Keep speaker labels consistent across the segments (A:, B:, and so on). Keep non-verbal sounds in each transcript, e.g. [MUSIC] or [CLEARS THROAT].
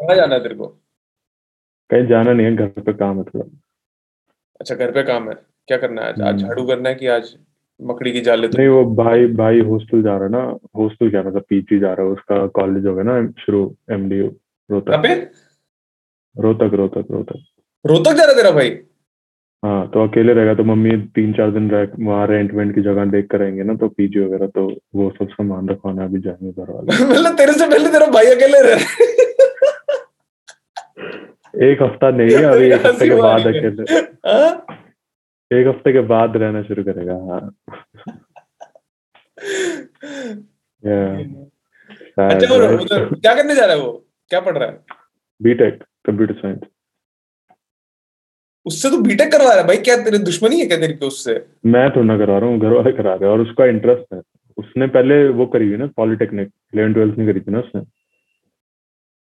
A: कहाँ जाना है तेरे को?
B: कहीं जाना नहीं है घर पे काम है थोड़ा।
A: अच्छा घर पे काम है। क्या करना है? आज
B: हम्म।
A: झाड़ू करना है कि आज मकड़ी की जाले तो
B: नहीं वो भाई भाई हॉस्टल जा रहा है ना। हॉस्टल क्या मतलब पीजी जा रहा है उसका कॉलेज हो गया ना शुरू एमडी
A: कहाँ
B: रोहतक रोहतक रोहतक रोहतक।
A: रोहतक जा रहा तेरा भाई?
B: हाँ तो अकेले रहेगा तो मम्मी तीन चार दिन रह वहाँ रेंट वेंट की जगह देख कर आएँगे ना तो पीजी वगैरह तो वो सब सामान रखवाना अभी जाएँगे घर वाले। [LAUGHS]
A: मतलब तेरे से पहले तेरा भाई अकेले रह रहा
B: एक हफ़्ता नहीं है [LAUGHS] अभी एक हफ़्ते के बाद अकेले
A: हाँ?
B: एक हफ़्ते के बाद रहना शुरू करेगा हाँ। [LAUGHS]
A: अच्छा वो उधर क्या करने जा रहा है? वो क्या पढ़ रहा है?
B: बीटेक कंप्यूटर साइंस
A: उससे तो बीटेक करवा रहा है भाई क्या तेरी दुश्मनी है क्या तेरी को उससे?
B: मैं तो ना करा रहा हूँ घर वाले करा रहे हैं और उसका इंटरेस्ट है। उसने पहले वो करी हुई ना पॉलिटेक्निक इलेवन ट्वेल्थ नहीं करी थी ना उसने।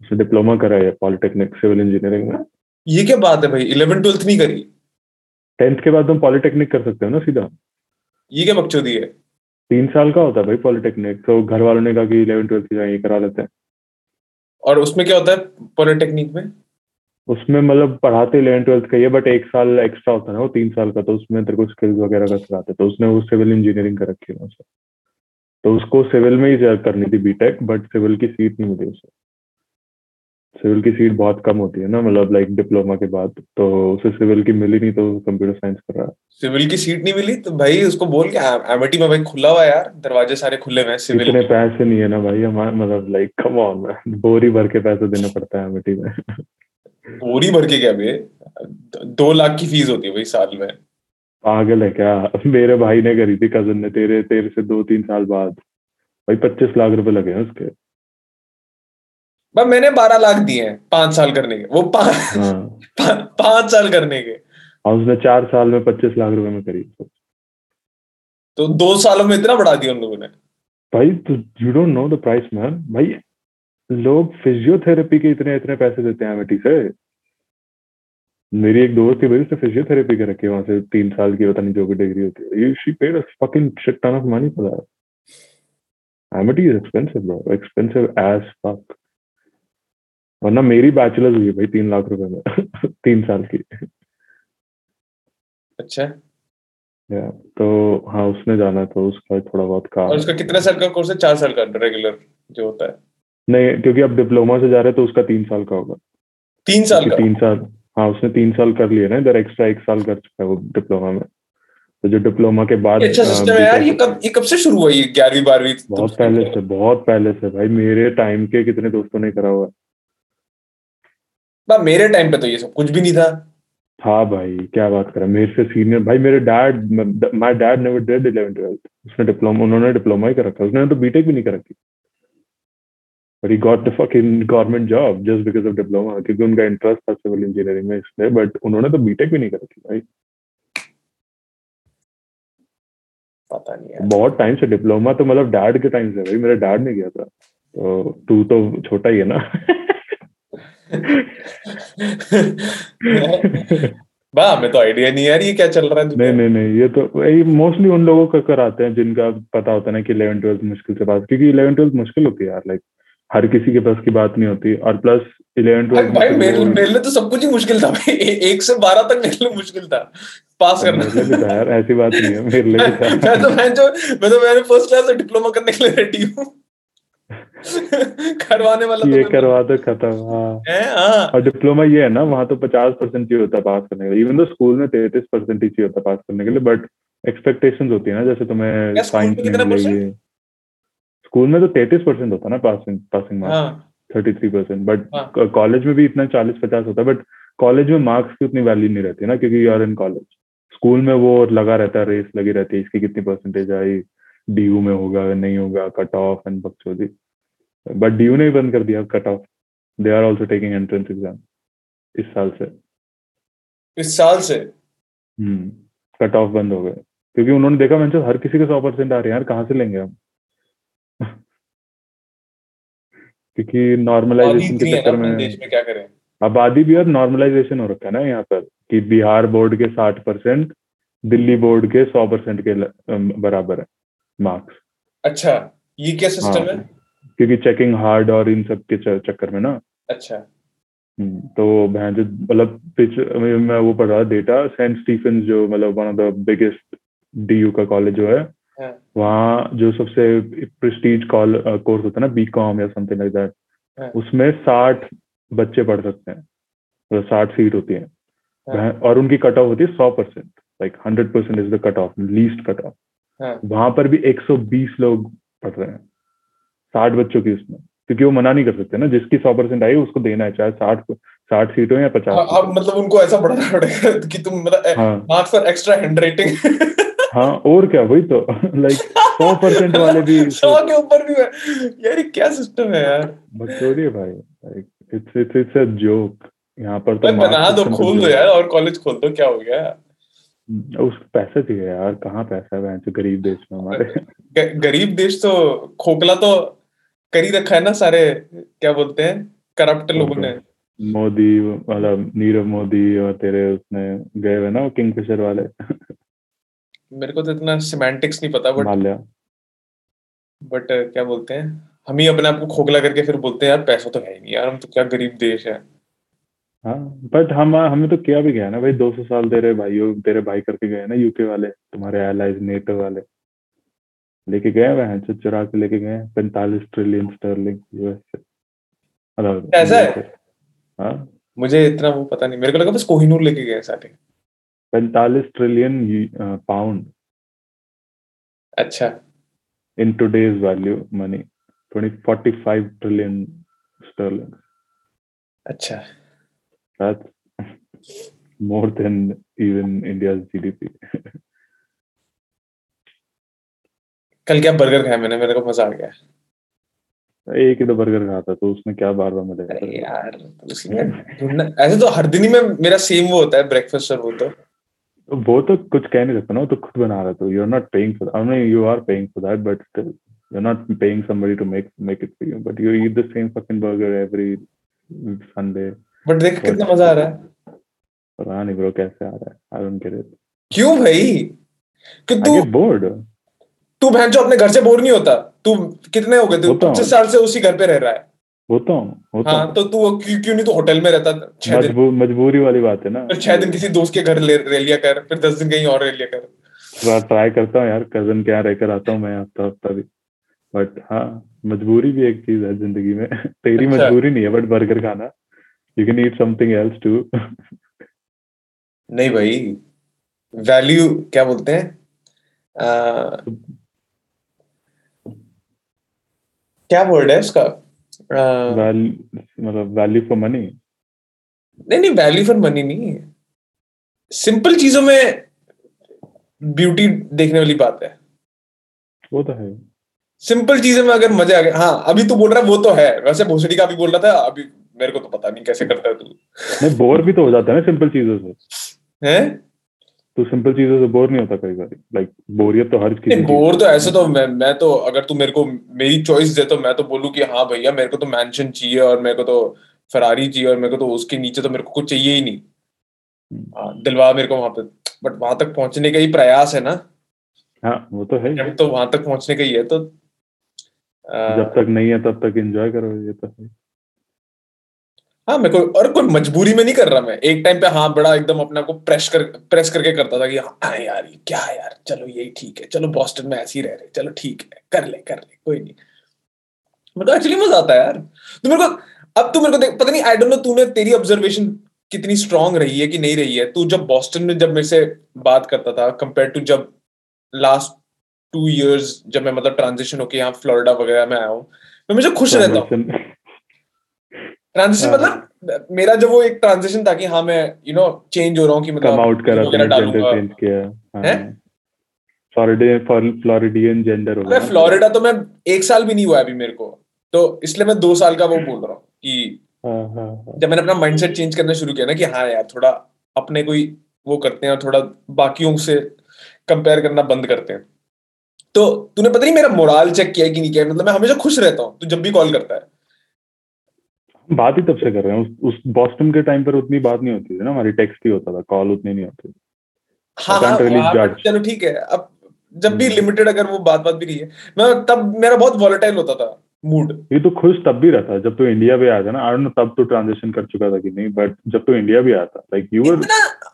B: उसने डिप्लोमा करा है पॉलिटेक्निक सिविल इंजीनियरिंग में।
A: ये क्या बात है भाई? इलेवन ट्वेल्थ नहीं करी?
B: टेंथ के बाद तुम पॉलिटेक्निक कर सकते हो ना सीधा।
A: ये क्या बकचोदी है?
B: तीन साल का होता है भाई पॉलिटेक्निक तो घर वालों ने कहा कि इलेवन ट्वेल्थ की जाए ये करा लेते हैं।
A: और उसमें क्या होता है पॉलिटेक्निक में?
B: उसमें मतलब पढ़ाते इलेवन ट्वेल्थ का ये बट एक साल एक्स्ट्रा होता है ना वो तीन साल का तो उसमें तेरे को स्किल्स वगैरह का सिखाते तो उसने वो सिविल इंजीनियरिंग कर रखी है तो उसको सिविल में ही करनी थी बीटेक बट सिविल की सीट नहीं मिली उसे। सिविल की सीट बहुत कम होती है ना मतलब लाइक डिप्लोमा के बाद तो उसे सिविल की मिली नहीं तो कंप्यूटर साइंस कर रहा है।
A: सिविल की सीट नहीं मिली तो भाई उसको बोल के एमआईटी में भाई खुला हुआ यार दरवाजे सारे खुले हुए हैं सिविल
B: इतने पैसे नहीं है ना भाई हमारे मतलब लाइक कम ऑन बोरी भर के पैसे देना पड़ता है एमिटी में।
A: बोरी भर के क्या बे दो लाख की फ़ीस होती है भाई साल में।
B: पागल है क्या? मेरे भाई ने करी थी कज़न ने तेरे तेरे से दो तीन साल बाद। भाई पच्चीस लाख रुपए लगे हैं उसके।
A: भाई मैंने बारह लाख दिए हैं पाँच साल करने के। वो पाँच
B: हाँ। [LAUGHS]
A: पा, पाँच साल करने के।
B: और उसने चार साल में पच्चीस लाख रुपए में करी
A: तो। दो सालों में इतना बढ़ा दिया उन लोगों ने।
B: भाई you don't know the price man भाई लोग फिजियोथेरेपी के इतने इतने पैसे देते हैं एमिटी से। मेरी एक दोस्त थी भाई उसने फिजियोथेरेपी कर रखी वहाँ से तीन साल की पता नहीं जो भी डिग्री होती है। She paid a fucking shit ton of money for that Amity is expensive bro expensive as fuck वरना मेरी बैचलर्स हुई है भाई तीन लाख रुपए में। [LAUGHS] तीन साल की।
A: अच्छा।
B: या तो हाँ उसने जाना तो उसका थोड़ा बहुत काम।
A: और उसका कितने साल का कोर्स है? चार साल का रेगुलर जो होता है।
B: नहीं क्योंकि अब डिप्लोमा से जा रहे तो उसका तीन साल का होगा।
A: तीन साल का?
B: तीन साल हाँ उसने तीन साल कर लिया ना इधर एक्स्ट्रा एक साल कर चुका है वो डिप्लोमा में। तो जो डिप्लोमा के बाद
A: अच्छा सिस्टम है यार ये कब ये कब से शुरू हुआ ये ग्यारहवीं बारहवीं?
B: बहुत पहले से बहुत पहले से भाई मेरे टाइम के कितने दोस्तों ने करा हुआ है।
A: बा, मेरे टाइम पे तो ये सब कुछ भी नहीं था।
B: था भाई क्या बात करें मेरे से सीनियर भाई मेरे dad my dad never did 11 12th उसने डिप्लोमा उन्होंने डिप्लोमा ही कर रखा उसने तो बीटेक भी नहीं कर रखी। But he got the fucking government job just because of diploma क्योंकि उनका इंटरेस्ट था सिविल इंजीनियरिंग में इसलिए बट उन्होंने तो बीटेक भी नहीं कर रखी भाई।
A: पता नहीं
B: बहुत टाइम से डिप्लोमा तो मतलब डैड के टाइम से भाई मेरे डैड ने किया था। तो तू तो छोटा ही है ना। [LAUGHS]
A: बा हमें तो आइडिया नहीं यार ये क्या चल रहा है
B: नहीं नहीं नहीं ये तो ये मोस्टली उन लोगों का कराते हैं जिनका पता होता है ना कि इलेवन ट्वेल्थ मुश्किल से पास क्योंकि इलेवन ट्वेल्थ मुश्किल होती है यार लाइक हर किसी के पास की बात नहीं होती और प्लस इलेवन ट्वेल्थ
A: भाई मेरे मेरे लिए तो सब कुछ ही मुश्किल था भाई एक से बारह तक मेरे लिए मुश्किल था पास करना।
B: था यार ऐसी बात नहीं है मेरे लिए [LAUGHS]
A: मैं तो मैं जो मैं तो मैंने फ़र्स्ट क्लास से डिप्लोमा करने के लिए रेडी हूँ। [LAUGHS] करवाने वाला तो
B: ये
A: मैं-
B: करवा दो खत्म हाँ।
A: हाँ
B: और डिप्लोमा ये है ना वहाँ तो पचास परसेंट चाहिए होता है पास करने के लिए। इवन तो स्कूल में तैतीस परसेंट ही होता है पास करने के लिए बट एक्सपेक्टेशंस होती है ना जैसे तुम्हें
A: क्या स्कूल में
B: साइंस में मिलेगी स्कूल में तो तैतीस परसेंट होता है ना पासिंग पासिंग मार्क्स
A: हाँ।
B: थर्टी थ्री परसेंट बट
A: हाँ।
B: कॉलेज में भी इतना चालीस पचास होता है बट कॉलेज में मार्क्स की उतनी वैल्यू नहीं रहती ना क्योंकि you are in college school में वो लगा रहता है रेस लगी रहती है इसकी कितनी परसेंटेज आई डी में होगा नहीं होगा कट ऑफ़ एंड बकचोदी बट डी ने भी बंद कर दिया cut off they are also taking entrance exam इस साल से.
A: इस साल से?
B: कट ऑफ़ बंद हो गए. क्योंकि उन्होंने देखा मैंने हर किसी के सौ परसेंट आ रहे हैं यार कहाँ से लेंगे हम? [LAUGHS] क्योंकि नॉर्मलाइजेशन के चक्कर में
A: में क्या करें?
B: आबादी भी और नॉर्मलाइजेशन हो रखा है ना यहाँ पर कि बिहार बोर्ड के साठ परसेंट दिल्ली बोर्ड के सौ परसेंट के बराबर है मार्क्स
A: अच्छा ये क्या सिस्टम
B: हाँ।
A: है?
B: क्योंकि चेकिंग हार्ड और इन सब के चक्कर में ना
A: अच्छा
B: हम्म, तो बहन जो मतलब पिच मैं वो पढ़ रहा डेटा सेंट स्टीफन जो मतलब one of the biggest DU का कॉलेज जो है
A: हाँ।
B: वहाँ जो सबसे प्रेस्टीज कॉल कोर्स होता है ना बी कॉम या समथिंग लाइक
A: हाँ।
B: दैट उसमें साठ बच्चे पढ़ सकते हैं मतलब साठ सीट होती है
A: हाँ।
B: और उनकी कट ऑफ़ होती है सौ percent like hundred percent is the cut off least cut
A: off.
B: वहाँ पर भी 120 लोग पढ़ रहे हैं साठ बच्चों की उसमें क्योंकि वो मना नहीं कर सकते ना जिसकी सौ परसेंट आई उसको देना है चाहे साठ साठ सीट हो या पचास
A: अब मतलब उनको ऐसा बढ़ाना पड़ेगा कि तुम मतलब
B: हाँ।
A: Marks for extra handwriting
B: हाँ और क्या वही तो लाइक सौ परसेंट [LAUGHS] वाले भी
A: सौ के ऊपर भी यार क्या सिस्टम है यार?
B: बकचोदी है भाई like it's it's it's a joke यहाँ पर तो
A: बना दो खोल दो यार और कॉलेज खोल दो क्या हो गया?
B: उस पैसे चाहिए यार कहाँ पैसा है गरीब देश में हमारे।
A: गरीब देश तो खोखला तो कर ही रखा है ना सारे क्या बोलते हैं करप्ट लोगों ने।
B: मोदी मतलब नीरव मोदी और तेरे उसने गए हुए ना किंगफिशर वाले।
A: मेरे को तो इतना सिमेंटिक्स नहीं पता बट बट क्या बोलते हैं हम ही अपने आप को खोखला करके फिर बोलते हैं यार पैसा तो है ही नहीं यार हम तो क्या गरीब देश है।
B: हाँ बट हम हमें तो किया भी गया ना भाई 200 साल तेरे भाइयों तेरे भाई करके गए ना यूके वाले तुम्हारे एलाइज नेटो वाले। लेके गए हुए हैं चुरा के लेके गए पैंतालीस ट्रिलियन स्टर्लिंग यूएस से। मतलब
A: ऐसा है?
B: हाँ?
A: मुझे इतना वो पता नहीं मेरे को लगा बस कोहिनूर लेके गए सारे
B: पैंतालीस ट्रिलियन पाउंड
A: अच्छा।
B: In today's value money 20 45 trillion sterling
A: अच्छा।
B: That's more than even india's gdp [LAUGHS]
A: कल क्या बर्गर खाया मैंने? मेरे को मज़ा आ गया।
B: एक ही तो बर्गर खाता तो उसमें क्या बार बार मिलेगा
A: यार ढूंढना ऐसे तो हर दिन ही में मेरा सेम वो होता है ब्रेकफास्ट और वो तो।
B: तो वो तो कुछ कह नहीं सकता ना तो खुद बना रहा तो you are not paying for I mean you are paying for that but still you are not paying somebody to make make it for you but you eat the same fucking burger every sunday.
A: But देख कितना मज़ा आ रहा है।
B: पता नहीं bro कैसे आ रहा है? आई डोंट गेट इट
A: क्यों भाई? कि तू
B: बोर्ड
A: तू बहन जो अपने घर से बोर नहीं होता तू कितने हो गए? तू पच्चीस साल से उसी घर पे रह रहा है।
B: होता हूँ होता
A: हाँ तो तू क्यों क्यों नहीं तू होटल में रहता छह दिन?
B: मजबूर मजबूरी वाली बात है ना।
A: फिर छह दिन किसी दोस्त के घर ले रह लिया कर फिर दस दिन कहीं और रह लिया कर।
B: ट्राई करता हूँ यार कज़न के यहाँ रहकर आता हूँ मैं हफ़्ता हफ़्ता भी। बट हाँ मजबूरी भी एक चीज़ है ज़िंदगी में। [LAUGHS] तेरी
A: अच्छा।
B: मजबूरी नहीं है बट बर्गर खाना। You can eat something else too
A: नहीं भाई वैल्यू क्या बोलते हैं आ, क्या वर्ड है उसका?
B: मतलब वैल्यू फॉर मनी
A: नहीं नहीं वैल्यू फॉर मनी नहीं सिंपल चीज़ों में ब्यूटी देखने वाली बात है।
B: वो तो है।
A: सिंपल चीज़ों में अगर मज़े आ गए हाँ अभी तू बोल रहा है वो तो है। वैसे भोसड़ी का भी बोल रहा था अभी मेरे को तो पता नहीं कैसे करता है तू।
B: नहीं बोर भी तो हो जाता है ना सिंपल चीज़ों से।
A: है?
B: तो सिंपल चीज़ों से बोर नहीं होता कई बार। लाइक बोरियत तो हर किसी
A: बोर तो ऐसे तो मैं मैं तो अगर तू मेरे को मेरी चॉइस दे तो मैं तो बोलूँ कि हाँ भैया मेरे को तो मैंशन चाहिए और मेरे को तो फरारी चाहिए और मेरे को तो उसके नीचे तो मेरे को कुछ चाहिए ही नहीं। हाँ, दिलवा मेरे को वहाँ पे। बट वहाँ तक पहुँचने का ही प्रयास है ना?
B: हाँ वो तो है
A: तो वहाँ तक पहुँचने का ही है तो आ,
B: जब तक नहीं है तब तक एंजॉय करो ये तो है।
A: हाँ मैं कोई और कोई मजबूरी में नहीं कर रहा मैं। एक टाइम पे हाँ बड़ा एकदम अपने को प्रेस कर प्रेस करके करता था कि हाँ यार ये क्या है यार? चलो यही ठीक है चलो बॉस्टन में ऐसे ही रह रहे चलो ठीक है कर ले कर ले कोई नहीं। मेरे को एक्चुअली मज़ा आता है यार। तो मेरे को अब तू मेरे को देख पता नहीं आई डोंट नो तूने तेरी ऑब्जर्वेशन कितनी स्ट्रांग रही है कि नहीं रही है? तू जब बॉस्टन में जब मेरे से बात करता था कंपेयर टू जब लास्ट टू इयर्स जब मैं मतलब ट्रांजिशन होके यहाँ फ्लोरिडा वगैरह में आया हूँ मैं हमेशा खुश रहता हूँ। ट्रांजिशन
B: हाँ।
A: मतलब मेरा जो वो एक ट्रांजिशन था कि हाँ मैं यू नो चेंज हो रहा हूँ कि मतलब
B: कम आउट करा जेंडर चेंज किया।
A: हैं?
B: हाँ? फ्लोरिडियन फ्लोरिडियन जेंडर हो गया।
A: फ्लोरिडा तो मैं एक साल भी नहीं हुआ अभी मेरे को। तो इसलिए मैं दो साल का वो बोल रहा हूँ कि
B: हाँ हाँ। हाँ
A: जब मैंने अपना माइंडसेट चेंज करना शुरू किया ना कि हाँ यार थोड़ा अपने कोई वो करते हैं और थोड़ा बाकियों से कंपेयर करना बंद करते हैं। तो तूने पता नहीं मेरा मोराल चेक किया कि नहीं किया मतलब मैं हमेशा खुश रहता हूँ। तू जब भी कॉल करता है।
B: बात ही तब से कर रहे हैं उस, उस बॉस्टन के टाइम पर उतनी बात नहीं होती थी ना हमारी टेक्स्ट ही होता था कॉल उतनी नहीं होती
A: हाँ हाँ
B: judge.
A: चलो ठीक है अब जब भी
B: हम्म।
A: लिमिटेड अगर वो बात बात भी रही है मैं तब मेरा बहुत वॉलेटाइल होता था मूड
B: ये तो खुश तब भी रहता जब तो इंडिया भी आया था ना आई तब तो ट्रांजिशन कर चुका था कि नहीं बट जब तो इंडिया भी आया था लाइक यू वर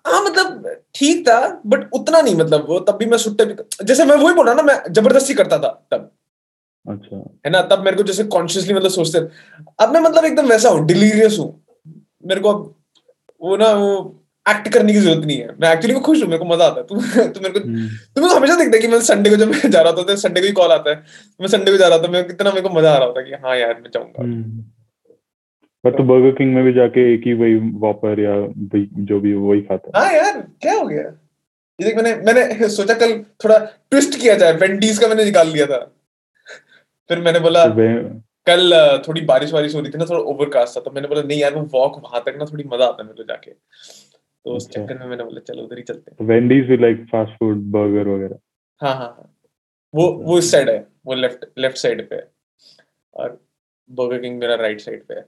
A: हाँ मतलब ठीक था बट उतना नहीं मतलब वो तब भी मैं सुट्टे भी जैसे मैं वही बोल रहा ना मैं ज़बरदस्ती करता था तब
B: अच्छा।
A: है ना? तब मेरे को जैसे कॉन्शियसली मतलब सोचते अब मैं मतलब एकदम वैसा हूँ डिलीरियस हूँ। मेरे को अब वो ना वो एक्ट करने की ज़रूरत नहीं है। मैं एक्चुअली खुश हूँ मेरे को मज़ा आता है। तू तू मेरे को
B: हम्म,
A: तुम्हें तो हमेशा दिखता है कि मैं संडे को जब मैं जा रहा था तो संडे को ही कॉल आता है। मैं संडे को जा रहा था मैं कितना मेरे को मज़ा आ रहा था कि हाँ यार मैं जाऊँगा।
B: हम्म। तो बर्गर किंग में भी जाके एक ही वही वॉपर या जो भी वही खाता
A: हाँ। यार क्या हो गया? ये देख मैंने मैंने [LAUGHS] सोचा कल थोड़ा ट्विस्ट किया जाए। वेंडीज का मैंने निकाल लिया था। फिर मैंने बोला कल थोड़ी बारिश वारिश हो रही थी ना थोड़ा ओवरकास्ट था। तो मैंने बोला नहीं यार वो वॉक वहाँ तक ना थोड़ी मज़ा आता है मेरे को जाके। तो उस
B: अच्छा।
A: चक्कर में मैंने बोला चलो उधर ही चलते हैं।
B: वेंडीज भी लाइक फास्ट फ़ूड बर्गर वगैरह?
A: हाँ हाँ हाँ। वो वो इस साइड है वो लेफ़्ट लेफ़्ट साइड पे है। और बर्गर किंग मेरा राइट साइड पे है।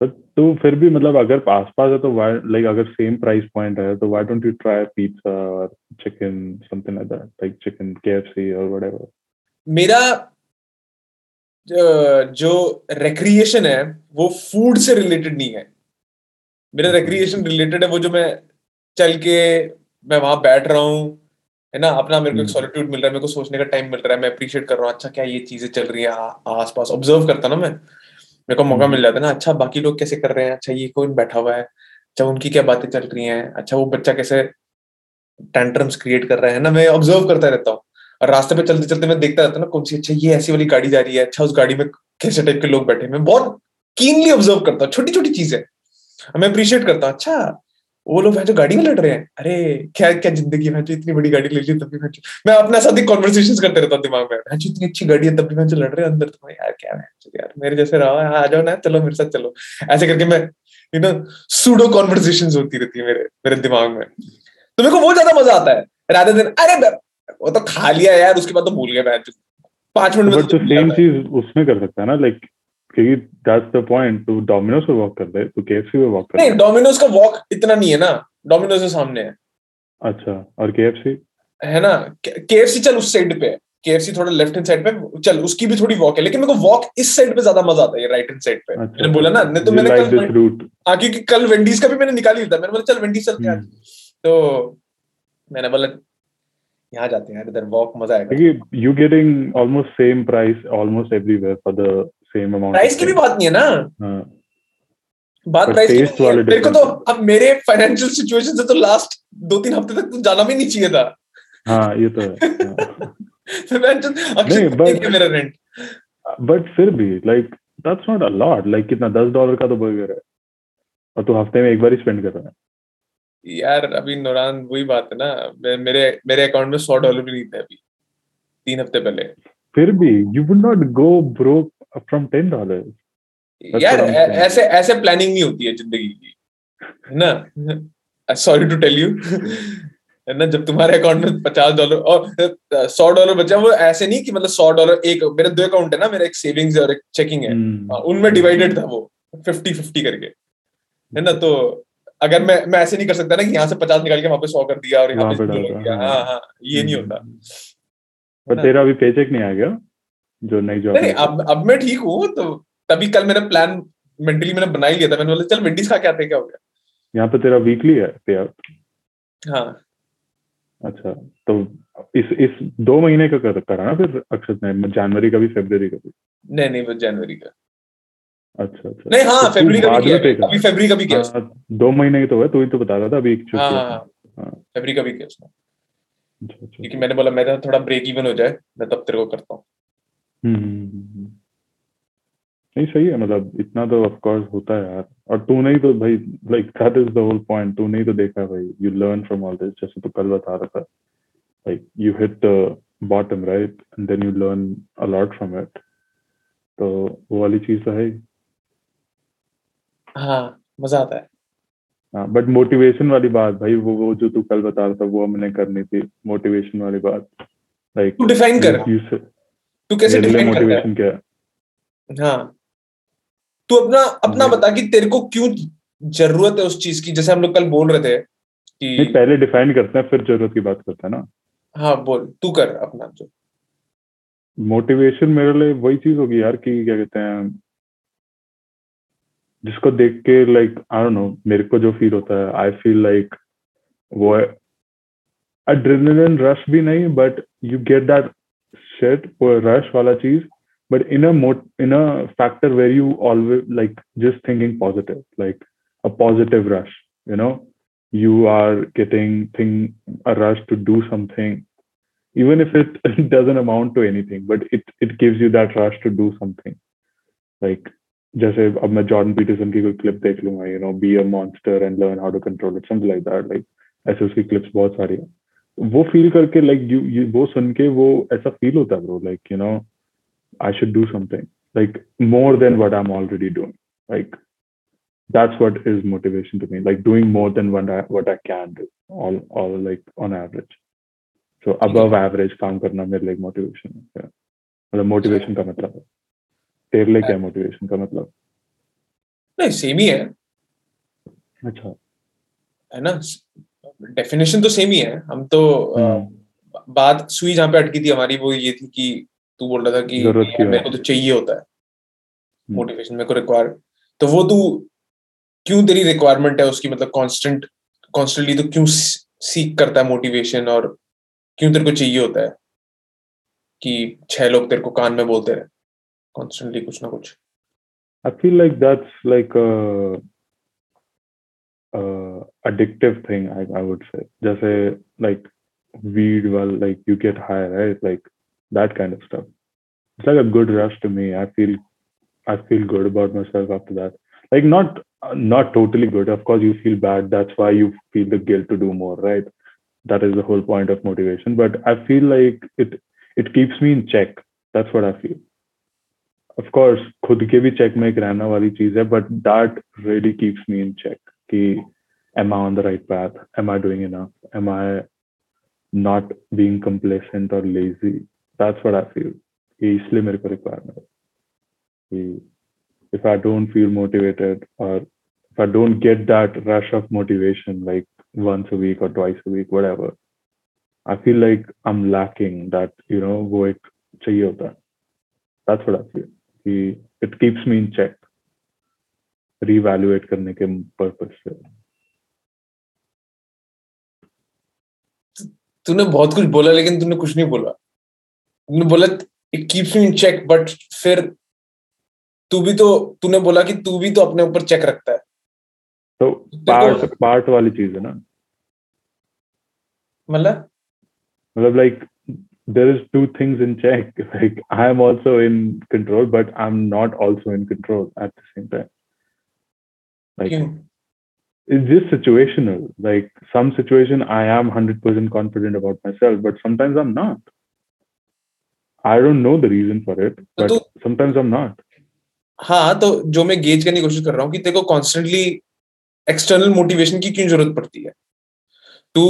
B: बट तो फिर भी मतलब अगर आसपास है तो वाई लाइक अगर सेम प्राइस पॉइंट है तो why don't you try pizza और chicken something like that like chicken KFC और व्हाटएवर
A: मेरा जो रिक्रिएशन है वो फ़ूड से रिलेटेड नहीं है। मेरा रिक्रिएशन रिलेटेड है वो जो मैं चल के मैं वहाँ बैठ रहा हूँ है ना? अपना मेरे को एक। सॉलिट्यूड मिल रहा है मेरे को सोचने का टाइम मिल रहा है मैं अप्रिशिएट कर रहा हूँ अच्छा क्या ये चीज़ें चल रही है आस पास ऑब्ज़र्व करता ना मैं। मेरे को मौका
B: हम्म।
A: मिल जाता है ना अच्छा बाकी लोग कैसे कर रहे हैं? अच्छा ये कौन बैठा हुआ है? अच्छा उनकी क्या बातें चल रही हैं? अच्छा वो बच्चा कैसे टेंट्रम्स क्रिएट कर रहा है ना? मैं ऑब्ज़र्व करता रहता हूँ। रास्ते पे चलते चलते मैं देखता रहता ना कौन सी अच्छा ये ऐसी वाली गाड़ी जा रही है अच्छा उस गाड़ी में कैसे टाइप के लोग बैठे मैं बहुत कीनली ऑब्ज़र्व करता हूँ छोटी छोटी चीज़ें मैं अप्रिशिएट करता हूँ अच्छा वो लोग जो गाड़ी में लड़ रहे हैं। अरे क्या क्या ज़िंदगी है जो इतनी बड़ी गाड़ी ले ली तब भी मैं मैं अपने साथ ही कॉन्वर्सेशन करते रहता हूँ दिमाग में "भैंचो, इतनी अच्छी गाड़ी है तब भी मैं जो लड़ रहे हैं अंदर। तो यार क्या है यार मेरे जैसे रहो हाँ, आ जाओ ना चलो मेरे साथ चलो। ऐसे करके मैं यू नो सूडो कॉन्वर्सेशन होती रहती है मेरे मेरे दिमाग में। तो मेरे को वो ज़्यादा मज़ा आता है। राधे दिन अरे वो तो खा लिया यार उसके बाद तो भूल गया मैं। पाँच मिनट में
B: तो सेम
A: है।
B: चीज़ उसमें कर सकता है ना लाइक क्योंकि दैट्स द पॉइंट तू डोमिनोज पे वॉक कर दे तू केएफसी पे वॉक कर
A: नहीं डोमिनोज का वॉक इतना नहीं है ना। डोमिनोज के सामने है।
B: अच्छा और केएफसी
A: है ना? केएफसी चल उस साइड पे। है केएफसी थोड़ा लेफ़्ट हैंड साइड पे चल उसकी भी थोड़ी वॉक है लेकिन मेरे को वॉक इस साइड पे ज़्यादा मज़ा आता है राइट हैंड साइड पे।
B: अच्छा।
A: मैंने बोला ना नहीं तो मैंने
B: लाइक
A: कल हाँ क्योंकि कल वेंडीज का भी मैंने निकाल ही था मैंने बोला चल वेंडीज चलते हैं तो मैंने बोला यहाँ जाते हैं इधर वॉक मज़ा आएगा।
B: You getting almost same price almost everywhere for the same amount
A: price की भी बात नहीं है ना?
B: हाँ।
A: बात प्राइस की है।
B: वाले
A: मेरे को तो अब मेरे फाइनेंशियल सिचुएशन से तो लास्ट दो तीन हफ़्ते तक तो जाना भी नहीं चाहिए था।
B: हाँ ये तो है। [LAUGHS] हाँ। बट फिर भी like that's not a lot like कितना दस डॉलर का तो बर्गर है। और तू हफ़्ते में एक बार ही स्पेंड कर रहा है।
A: यार अभी नौरान वही बात है ना मेरे मेरे अकाउंट में सौ डॉलर भी नहीं थे अभी तीन हफ़्ते पहले।
B: फिर भी you would not go bro from ten dollar
A: यार. ऐसे ऐसे प्लानिंग नहीं होती है ज़िंदगी की है ना? सॉरी टू टेल यू है ना? जब तुम्हारे अकाउंट में पचास डॉलर और सौ डॉलर बचा वो ऐसे नहीं कि मतलब सौ डॉलर एक मेरे दो अकाउंट है ना मेरा एक सेविंग्स है और एक चेकिंग है। हाँ, उनमें डिवाइडेड था वो फिफ्टी फिफ्टी करके है ना? तो अगर मैं मैं ऐसे नहीं कर सकता ना कि यहाँ से पचास निकाल के वहाँ पे सौ कर दिया और यहाँ पे
B: दिया, हाँ।
A: हाँ हाँ ये नहीं होता।
B: पर तेरा अभी पेचेक नहीं आ गया? जो नई जॉब
A: नहीं नहीं अब अब मैं ठीक हूँ तो तभी कल मेरा प्लान मेंटली मैंने बना ही लिया था। मैंने बोला चल विंडीज खा के आते क्या हो गया?
B: यहाँ पे तेरा वीकली है पे आउट
A: हाँ।
B: अच्छा तो इस इस दो महीने का कर करा ना फिर अक्षत ने? जनवरी का भी फेब्रवरी का भी?
A: नहीं नहीं वो जनवरी का।
B: अच्छा अच्छा।
A: नहीं हाँ
B: तो
A: फरवरी का भी किया। अभी फरवरी का भी किया उसने।
B: हाँ, दो महीने की तो है तू ही तो बता रहा था अभी एक
A: हाँ। हाँ
B: है।
A: हाँ। फरवरी का भी किया उसने।
B: अच्छा
A: क्योंकि मैंने बोला मेरा थोड़ा ब्रेक इवन हो जाए मैं तब तेरे को करता हूँ।
B: हम्म, हम्म, हम्म। नहीं सही है मतलब इतना तो ऑफ़ कोर्स होता है यार। और तू नहीं तो भाई like that is the whole point तू नहीं तो देखा भाई। You learn from all this जैसे तू कल बता रहा था। Like you hit the bottom right and then you learn a lot from it तो वो वाली चीज़ तो है ही।
A: हाँ मज़ा आता है।
B: हाँ बट मोटिवेशन वाली बात भाई वो वो जो तू कल बता रहा था वो हमने करनी थी मोटिवेशन वाली बात। लाइक
A: तू डिफाइन कर। तू कैसे डिफाइन करता है?
B: मोटिवेशन क्या हाँ?
A: तू अपना अपना बता कि तेरे को क्यों ज़रूरत है उस चीज़ की जैसे हम लोग कल बोल रहे थे कि
B: पहले डिफाइन करते हैं फिर ज़रूरत की बात करते हैं ना।
A: हाँ बोल तू कर अपना जो।
B: मोटिवेशन मेरे लिए वही चीज़ होगी यार कि क्या कहते हैं जिसको देख के लाइक आई डोंट नो मेरे को जो फील होता है आई फील लाइक वो एड्रेनलिन रश भी नहीं but you get that shit वो रश वाला चीज but in a mo- in a factor where you always like just thinking positive like a positive rush you know you are getting thing a rush to do something even if it doesn't [LAUGHS] amount to anything but it it gives you that rush to do something like जैसे अब मैं Jordan Peterson की कोई clip देख लूँगा you know be a monster and learn how to control it something like that like ऐसे उसकी clips बहुत सारी है। वो फील करके लाइक यू यू वो सुन के वो ऐसा फील होता है bro like you know I should do something like more than what I am already doing like that's what is motivation to me like doing more than what I, what I can do all all like on average. So above average काम करना मेरे लिए motivation है मतलब motivation का मतलब है। तेरे लिए क्या मोटिवेशन का मतलब?
A: नहीं सेम ही है।
B: अच्छा।
A: है ना? डेफिनेशन तो सेम ही है। हम तो आ,
B: हम्म,
A: बात सुई जहाँ पे अटकी थी हमारी वो ये थी कि तू बोल रहा था कि मेरे को तो चाहिए होता है।
B: हम्म।
A: मोटिवेशन मेरे को रिक्वायर तो वो तू क्यों तेरी रिक्वायरमेंट है उसकी? मतलब कांस्टेंट कॉन्स्टेंटली तो क्यों सीख करता है मोटिवेशन और क्यों तेरे को चाहिए होता है कि छह लोग तेरे को कान में बोलते रहे? कॉन्स्टेंटली कुछ ना कुछ
B: I feel like that's like a, a addictive thing. I, I would say, just a like weed. Well, like you get high, right? Like that kind of stuff. It's like a good rush to me. I feel I feel good about myself after that. Like not not totally good. Of course, you feel bad. That's why you feel the guilt to do more, right? That is the whole point of motivation. But I feel like it it keeps me in check. That's what I feel. Of course, खुद के भी check में एक रहना वाली चीज है, but that really keeps me in check. कि am I on the right path? Am I doing enough? Am I not being complacent or lazy? That's what I feel. कि इसलिए मेरे को requirement है. कि if I don't feel motivated or if I don't get that rush of motivation like once a week or twice a week, whatever, I feel like I'm lacking that, you know, वो एक चाहिए होता है. That's what I feel. कि it keeps me in check. Reevaluate करने के purpose से.
A: तूने बहुत कुछ बोला लेकिन तूने कुछ नहीं बोला तूने बोला it keeps me in check but फिर तू भी तो तूने बोला कि तू भी तो अपने ऊपर चेक रखता है
B: तो
A: तेरे
B: part part वाली चीज़ है ना.
A: मतलब
B: मतलब like there is two things in check. [LAUGHS] Like I am also in control, but I'm not also in control at the same time. Like
A: क्यों
B: it's just situational. Like some situation I am 100% confident about myself, but sometimes I'm not. I don't know the reason for it, but
A: तो-
B: sometimes I'm not.
A: हाँ तो जो मैं gauge करने की कोशिश कर रहा हूँ कि तेरे को कॉन्स्टेंटली एक्सटर्नल मोटिवेशन की क्यों जरूरत पड़ती है तू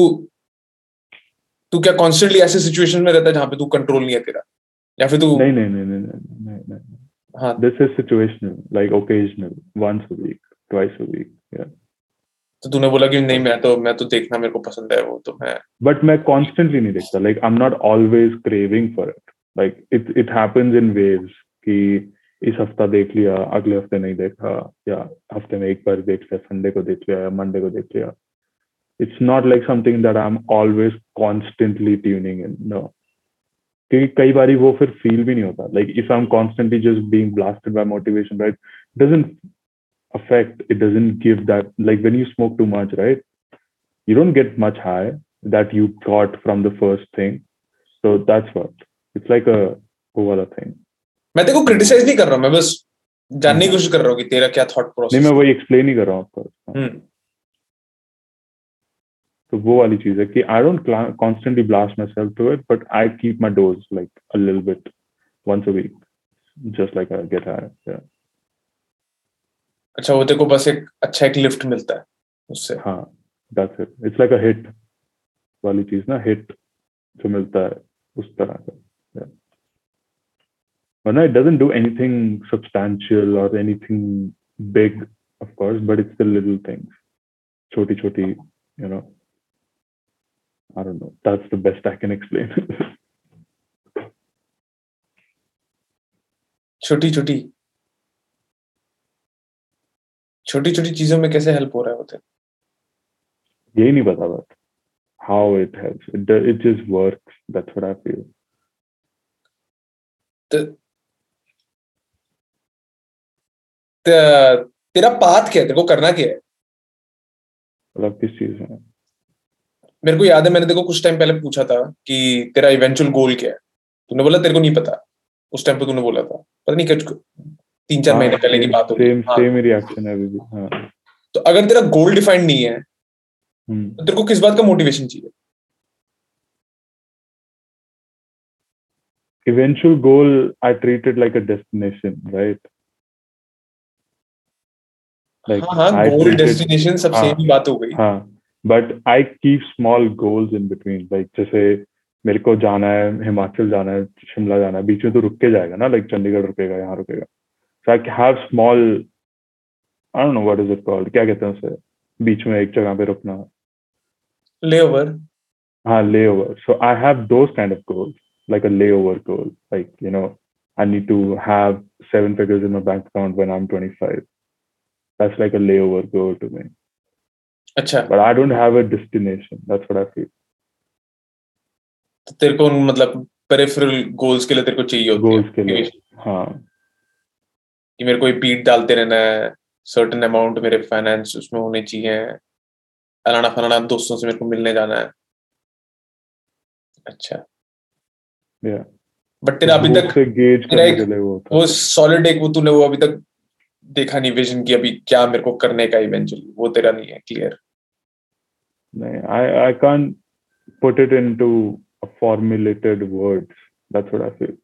A: तू क्या कॉन्स्टेंटली ऐसे सिचुएशन में रहता है जहाँ पे तू कंट्रोल नहीं है तेरा या फिर तू
B: नहीं नहीं नहीं नहीं नहीं नहीं.
A: हाँ
B: This is situational, like occasional, once a week, twice a week. Yeah.
A: तो तूने बोला कि नहीं मैं तो मैं तो देखना मेरे को पसंद है वो तो मैं
B: but मैं constantly नहीं देखता like I'm not always craving for it like it it happens in waves कि इस हफ़्ता देख लिया अगले हफ़्ते नहीं देखा या हफ़्ते में एक बार देख लिया संडे को देख लिया या मंडे को देख लिया it's not like something that I'm always constantly tuning in no क्योंकि कई बारी वो फिर फील भी नहीं होता like if I'm constantly just being blasted by motivation right doesn't affect it doesn't give that like when you smoke too much right you don't get much high that you got from the first thing. So that's what it's like a वो वाला thing.
A: मैं तेरे को criticise नहीं कर रहा हूँ मैं बस जानने की कोशिश कर रहा हूँ कि तेरा क्या थॉट
B: नहीं
A: प्रोसेस
B: मैं वही explain ही कर रहा हूँ आपको
A: हम्म
B: तो वो वाली चीज़ है कि I don't cla- constantly blast myself to it, but I keep my dose like a little bit once a week, just like I get high. Yeah.
A: अच्छा वो तेरे को बस एक अच्छा एक लिफ्ट मिलता है उससे
B: हाँ that's it. It's like a hit वाली चीज़ ना hit जो मिलता है उस तरह का. Yeah. वरना it doesn't do anything substantial or anything big, of course, but it's the little things. Choti choti, you know. I don't know. That's the best I can explain.
A: छोटी छोटी छोटी छोटी चीज़ों में कैसे हेल्प हो रहा है होते
B: यही नहीं पता but how it helps it it just works that's what I feel
A: तेरा पाथ क्या है? तेरे को करना क्या है?
B: मतलब किस चीज़ में?
A: मेरे को याद है मैंने देखो कुछ टाइम पहले पूछा था कि तेरा इवेंचुअल गोल क्या है? तूने बोला तेरे को नहीं पता। उस टाइम पे तूने बोला था। पता नहीं कुछ तीन चार हाँ, महीने पहले की बात होगी।
B: सेम सेम रिएक्शन है अभी भी हाँ।
A: तो अगर तेरा गोल डिफाइंड नहीं है हम्म। तो तेरे को किस बात का मोटिवेशन चाहिए?
B: Eventual goal i treat it like a destination right?
A: Like हाँ हाँ goal destination सब सेम ही बात हो गई।
B: हाँ। But I keep small goals in between like जैसे मेरे को जाना है हिमाचल जाना है शिमला जाना है बीच में तो रुक के जाएगा ना लाइक चंडीगढ़ रुकेगा यहाँ रुकेगा। So I have small I don't know what is it called क्या कहते हैं उसे बीच में एक जगह पे रुकना।
A: लेओवर
B: हाँ layover so I have those kind of goals like a layover goal like you know I need to have seven figures in my bank account when I am 25 that's like a layover goal to me
A: अच्छा।
B: But I don't have a destination that's what I feel.
A: तो तेरे को मतलब peripheral goals के लिए तेरे को चाहिए होती
B: गोल्स के लिए हाँ।
A: कि मेरे को ये बीट डालते रहना है सर्टेन अमाउंट मेरे फाइनेंस उसमें होने चाहिए फलाना फलाना दोस्तों से मेरे को मिलने जाना है। अच्छा। बट तेरा अभी तक वो सॉलिड एक वो तूने वो अभी तक देखा नहीं विजन की अभी क्या मेरे को करने का इवेंचुअली वो तेरा नहीं है क्लियर
B: नहीं I I can't put it into a formulated words that's what I feel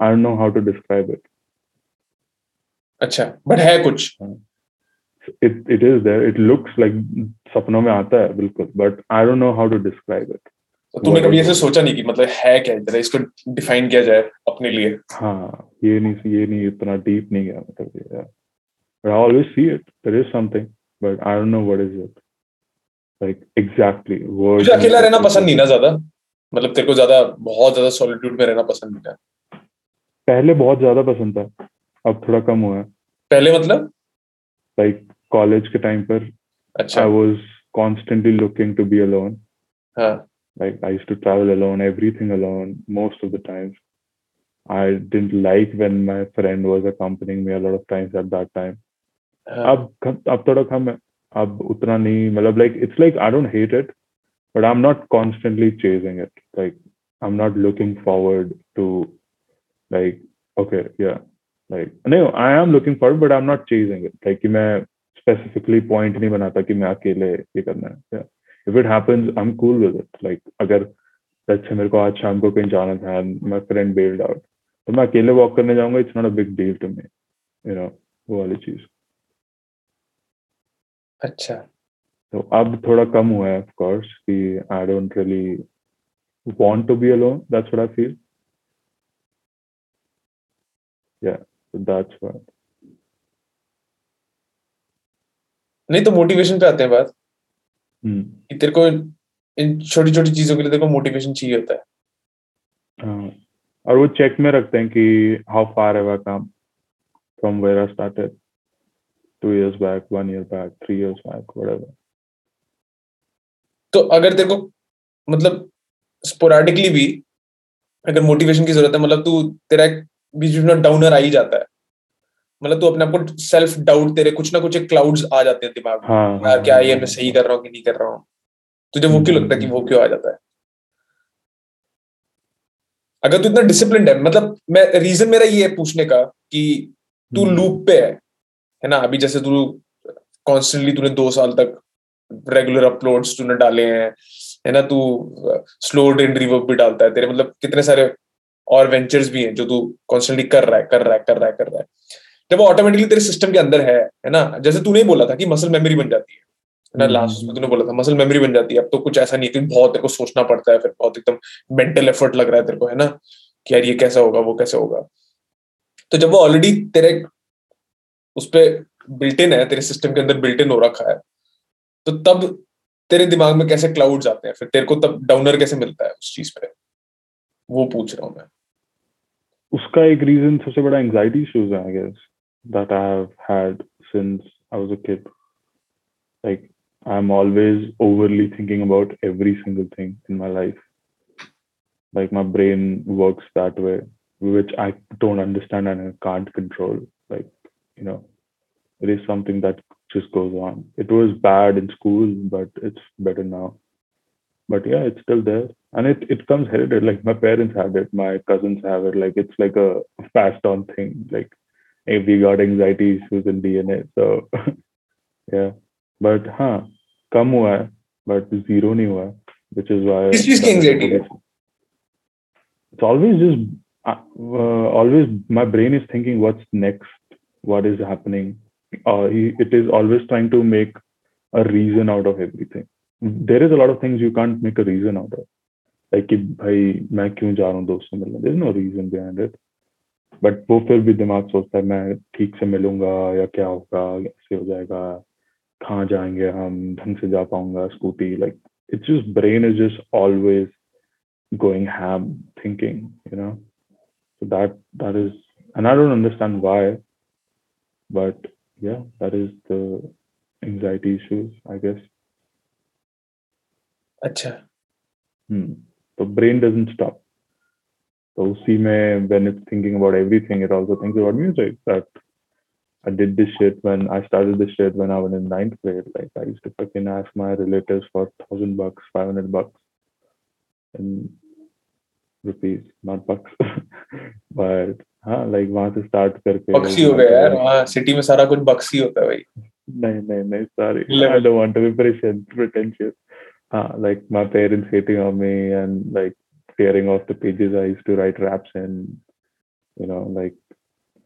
B: I don't know how to describe it
A: अच्छा बट है कुछ। It
B: it it is there. It looks like सपनों में आता है बिल्कुल. But I don't know how to describe it.
A: तो तूने कभी ऐसे सोचा नहीं कि मतलब है क्या जरा इसको डिफाइन किया जाए अपने लिए।
B: हाँ ये नहीं ये नहीं इतना डीप नहीं गया मतलब ये but I always see it there is something but I don't know what is it. Like exactly
A: words मुझे अकेला रहना पसंद नहीं ना ज़्यादा? मतलब तेरे को ज़्यादा बहुत ज़्यादा सॉलिट्यूड में रहना पसंद नहीं है
B: पहले बहुत ज़्यादा पसंद था अब थोड़ा कम हुआ है।
A: पहले मतलब?
B: Like कॉलेज के टाइम पर
A: अच्छा।
B: Was constantly looking to be alone.
A: हाँ।
B: Like I used to travel alone everything alone most of the times I didn't like when my friend was accompanying me a lot of times at that time
A: हाँ
B: अब अब थोड़ा कम है अब उतना नहीं मतलब like it's like I don't hate it but I'm not constantly chasing it like I'm not looking forward to like okay yeah like no I am looking forward but I'm not chasing it like कि मैं specifically point नहीं बनाता कि मैं अकेले ये करना है yeah. If it happens I'm cool with it. Like अगर अच्छा मेरे को आज शाम को कहीं जाना था my friend bailed out. तो मैं अकेले वॉक करने जाऊँगा it's not a big deal to me you know वो वाली चीज़.
A: अच्छा।
B: तो अब थोड़ा कम हुआ है ऑफ़ कोर्स कि I don't really want to be alone that's what I feel या So that's what.
A: नहीं तो मोटिवेशन पे आते हैं बात। कि तेरे को इन छोटी छोटी चीज़ों के लिए तेरे को मोटिवेशन चाहिए होता है।
B: हाँ और वो चेक में रखते हैं कि how far have I come from where I started two years back one year back three years back whatever
A: तो अगर तेरे को मतलब स्पोराडिकली भी अगर मोटिवेशन की ज़रूरत है मतलब तू तेरा बीच बीच में डाउनर आ ही जाता है। मतलब तू अपने आप को सेल्फ डाउट तेरे कुछ ना कुछ एक क्लाउड्स आ जाते हैं दिमाग में।
B: हाँ,
A: यार क्या ये मैं सही कर रहा हूँ कि नहीं कर रहा हूँ? तुझे वो क्यों लगता है कि वो क्यों आ जाता है? अगर तू इतना डिसिप्लिन है मतलब मैं रीजन मेरा ये है पूछने का कि तू लूप पे है है ना? अभी जैसे तू कॉन्स्टेंटली तूने दो साल तक रेगुलर अपलोड्स तूने डाले हैं है ना? तू स्लो एंड रिवर्क भी डालता है तेरे मतलब कितने सारे और वेंचर्स भी हैं जो तू कॉन्स्टेंटली कर रहा है कर रहा है कर रहा है कर रहा है। जब वो ऑटोमेटिकली तेरे सिस्टम के अंदर है है ना? जैसे तूने बोला था कि मसल मेमोरी बन जाती है ना? लास्ट हम्म, में तूने बोला था मसल मेमोरी बन जाती है। अब तो कुछ ऐसा नहीं है बहुत तेरे को सोचना पड़ता है फिर बहुत एकदम मेंटल एफर्ट लग रहा है तेरे को है ना? कि यार ये कैसा होगा वो कैसे होगा? तो जब वो ऑलरेडी तेरे उस पर बिल्टिन है तेरे सिस्टम के अंदर बिल्टिन हो रखा है तो तब तेरे दिमाग में कैसे क्लाउड्स आते हैं? फिर तेरे को तब डाउनर कैसे मिलता है उस चीज़ पे? वो पूछ रहा हूँ मैं।
B: उसका एक रीजन सबसे बड़ा एंजाइटी इश्यूज़ है I guess that I have had since I was a kid. Like I'm always overly thinking about every single thing in my life. Like my brain works that way, which I don't understand and I can't control. Like, you know, it is something that just goes on. It was bad in school, but it's better now. But yeah, it's still there. And it, it comes hereditary. Like my parents have it, my cousins have it. Like it's like a passed on thing. Like if we got anxiety issues in DNA. So [LAUGHS] yeah. But हाँ कम हुआ है but zero नहीं हुआ है which is why
A: किस चीज की anxiety है?
B: it's always just uh, uh, always my brain is thinking what's next what is happening uh, he, it is always trying to make a reason out of everything there is a lot of things you can't make a reason out of like कि भाई मैं क्यों जा रहा हूँ दोस्त से मिलने there's no reason behind it but वो फिर भी दिमाग सोचता है मैं ठीक से मिलूंगा या क्या होगा ऐसे हो जाएगा कहाँ जाएंगे हम ढंग से जा पाऊंगा scooty like it's just brain is just always going ham thinking you know so that that is and i don't understand why but yeah that is the anxiety issues i guess
A: अच्छा
B: hmm. so brain doesn't stop so see me when it's thinking about everything it also thinks about music that I did this shit when I started this shit when I was in ninth grade. Like I used to fucking ask my relatives for thousand bucks, five hundred bucks, and rupees, not bucks. [LAUGHS] but हाँ like वहाँ से start करके
A: बक्सी हो गया यार वहाँ city में सारा कुछ बक्सी होता है भाई
B: नहीं नहीं नहीं sorry
A: Level.
B: I don't want to be pretentious pretentious हाँ like my parents hating on me and like tearing off the pages. I used to write raps in you know, like,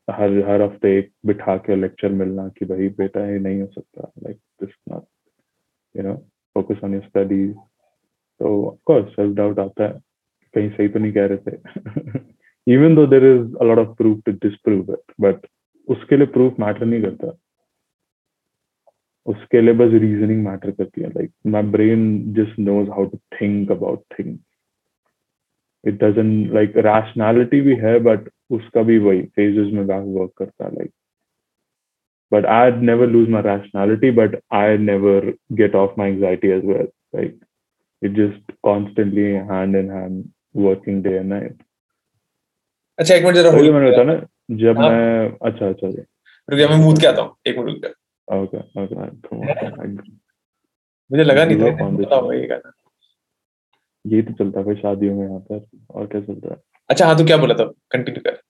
B: हर हर हफ़्ते एक बिठा के लेक्चर मिलना कि भाई बेटा ये नहीं हो सकता like this not you know focus on your studies तो ऑफ़ सेल्फ डाउट आता है। कहीं सही तो नहीं कह रहे थे। Even though there is a lot of proof to disprove it but उसके लिए प्रूफ मैटर नहीं करता। उसके लिए बस रीजनिंग मैटर करती है। Like my brain just knows how to think about things it doesn't rationality भी है बट उसका भी वही फेजेस में बैक वर्क करता like but I never lose my rationality but I never get off my anxiety as well like it just constantly hand in hand working day and night
A: अच्छा एक minute जरा होली
B: मैंने बताया ना जब
A: हाँ?
B: मैं अच्छा अच्छा
A: रुक गया मैं मूड के आता हूँ। एक मिनट रुक जा
B: ओके ओके
A: मुझे लगा नहीं था
B: कौन
A: भाई ये गाना।
B: यही तो चलता है शादियों में यहाँ पर और क्या चलता है?
A: अच्छा हाँ तू क्या बोला था? कंटिन्यू कर।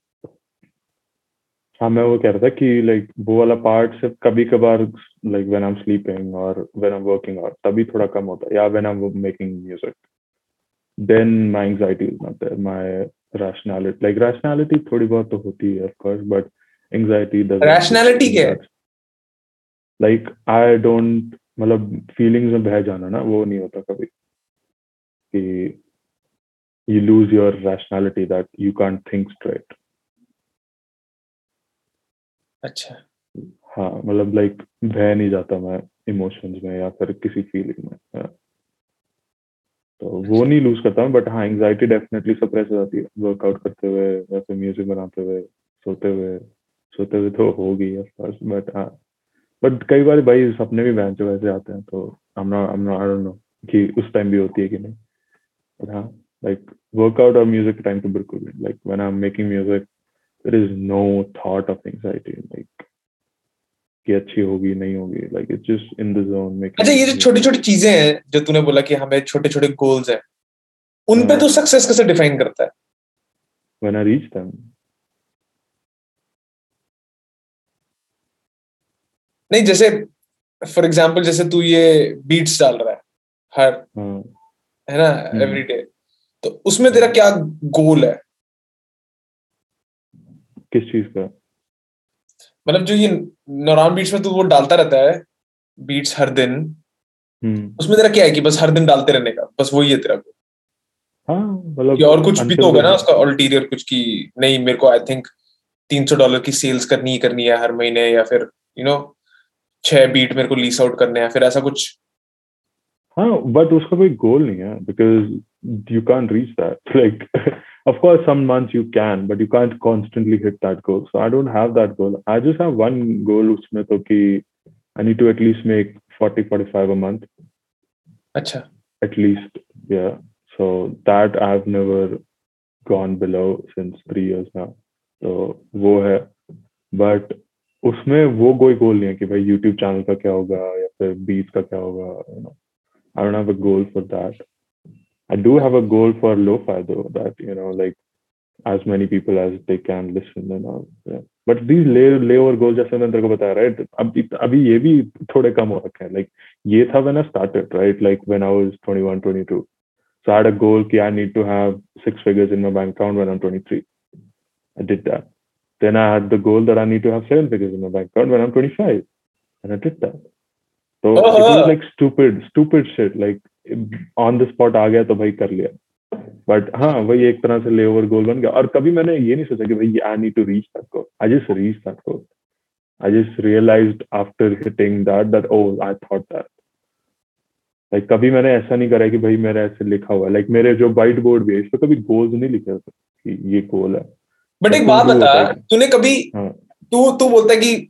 B: हाँ मैं वो कह रहा था कि लाइक वो वाला पार्ट सिर्फ़ कभी कभार like when I am sleeping और when I am working out तभी थोड़ा कम होता है या when I am making music then my anxiety is not there my rationality like rationality थोड़ी बहुत तो होती है of course but anxiety
A: Rationality क्या है?
B: लाइक आई डोंट मतलब फीलिंग्स में बह जाना ना वो नहीं होता कभी। You lose your rationality that you can't think straight.
A: अच्छा।
B: हाँ मतलब लाइक बह नहीं जाता मैं इमोशंस में या फिर किसी फीलिंग में. तो वो नहीं लूज करता हूँ बट हाँ एंजाइटी डेफिनेटली सप्रेस हो जाती है। वर्कआउट करते हुए या फिर म्यूज़िक बनाते हुए सोते हुए सोते हुए तो होगी ऑफ़ कोर्स बट हाँ। बट कई बार भाई सपने भी बहन वैसे आते हैं तो don't know कि उस टाइम भी होती है कि नहीं। हाँ वर्कआउट और म्यूज़िक टाइम तो बिल्कुल नहीं like when I am making music there is no thought of anxiety like कि अच्छी होगी नहीं होगी like it's just in the zone making
A: अच्छा ये जो छोटी छोटी चीज़ें हैं जो तूने बोला कि हमें छोटे छोटे गोल्स हैं उन पे
B: हाँ।
A: तू सक्सेस कैसे डिफाइन करता है
B: when I reach them.
A: नहीं जैसे फॉर एग्ज़ाम्पल जैसे तू ये बीट्स डाल रहा है हर
B: हाँ
A: ना
B: हम्म।
A: एवरी डे तो उसमें तेरा क्या गोल है?
B: किस चीज़ का?
A: मतलब जो ये नॉरान बीट्स में तू वो डालता रहता है बीट्स हर दिन
B: हम्म।
A: उसमें तेरा क्या है कि बस हर दिन डालते रहने का? बस वही है तेरा goal?
B: हाँ मतलब
A: और कुछ भी तो होगा ना उसका अल्टीरियर कुछ की नहीं मेरे को आई थिंक तीन सौ डॉलर की सेल्स करनी ही करनी है हर महीने या फिर यू नो छह बीट मेरे को लीस आउट करने हैं फिर ऐसा कुछ
B: हाँ बट उसका कोई गोल नहीं है because you can reach that like of some months you can but you can constantly hit that goal so I don't have that goal I just have one goal उसमें तो कि I need to at least make forty forty five a month
A: अच्छा।
B: At least या so that I have never gone below since three years ना तो वो है। But उसमें वो कोई गोल नहीं है कि भाई यूट्यूब चैनल का क्या होगा या फिर बीच का क्या होगा you know. I don't have a goal for that I do have a goal for lo-fi though, that you know, like as many people as they can listen and all. Yeah. But these lay layover goals, जैसे मैंने तेरे को बताया, right? अभी अभी ये भी थोड़े कम हो रखे हैं. Like ये था when I started, right? Like when I was 21, 22. So I had a goal कि I need to have six figures in my bank account when I'm 23. I did that. Then I had the goal that I need to have seven figures in my bank account when I'm 25, and I did that. Uh-huh. it was like stupid, stupid on the spot आ गया तो भाई कर लिया। But हाँ वही एक तरह से ले ओवर गोल बन गया। और कभी मैंने ये नहीं सोचा कि भाई I need to reach that goal I just reach that goal I just realised after hitting that that oh I thought that like कभी मैंने ऐसा नहीं करा कि भाई मेरा ऐसे लिखा हुआ है। लाइक मेरे जो व्हाइट बोर्ड भी है इस पर कभी गोल्स नहीं लिखे होते कि ये गोल है।
A: बट एक बात बता तूने कभी हाँ। तू तू बोलता है कि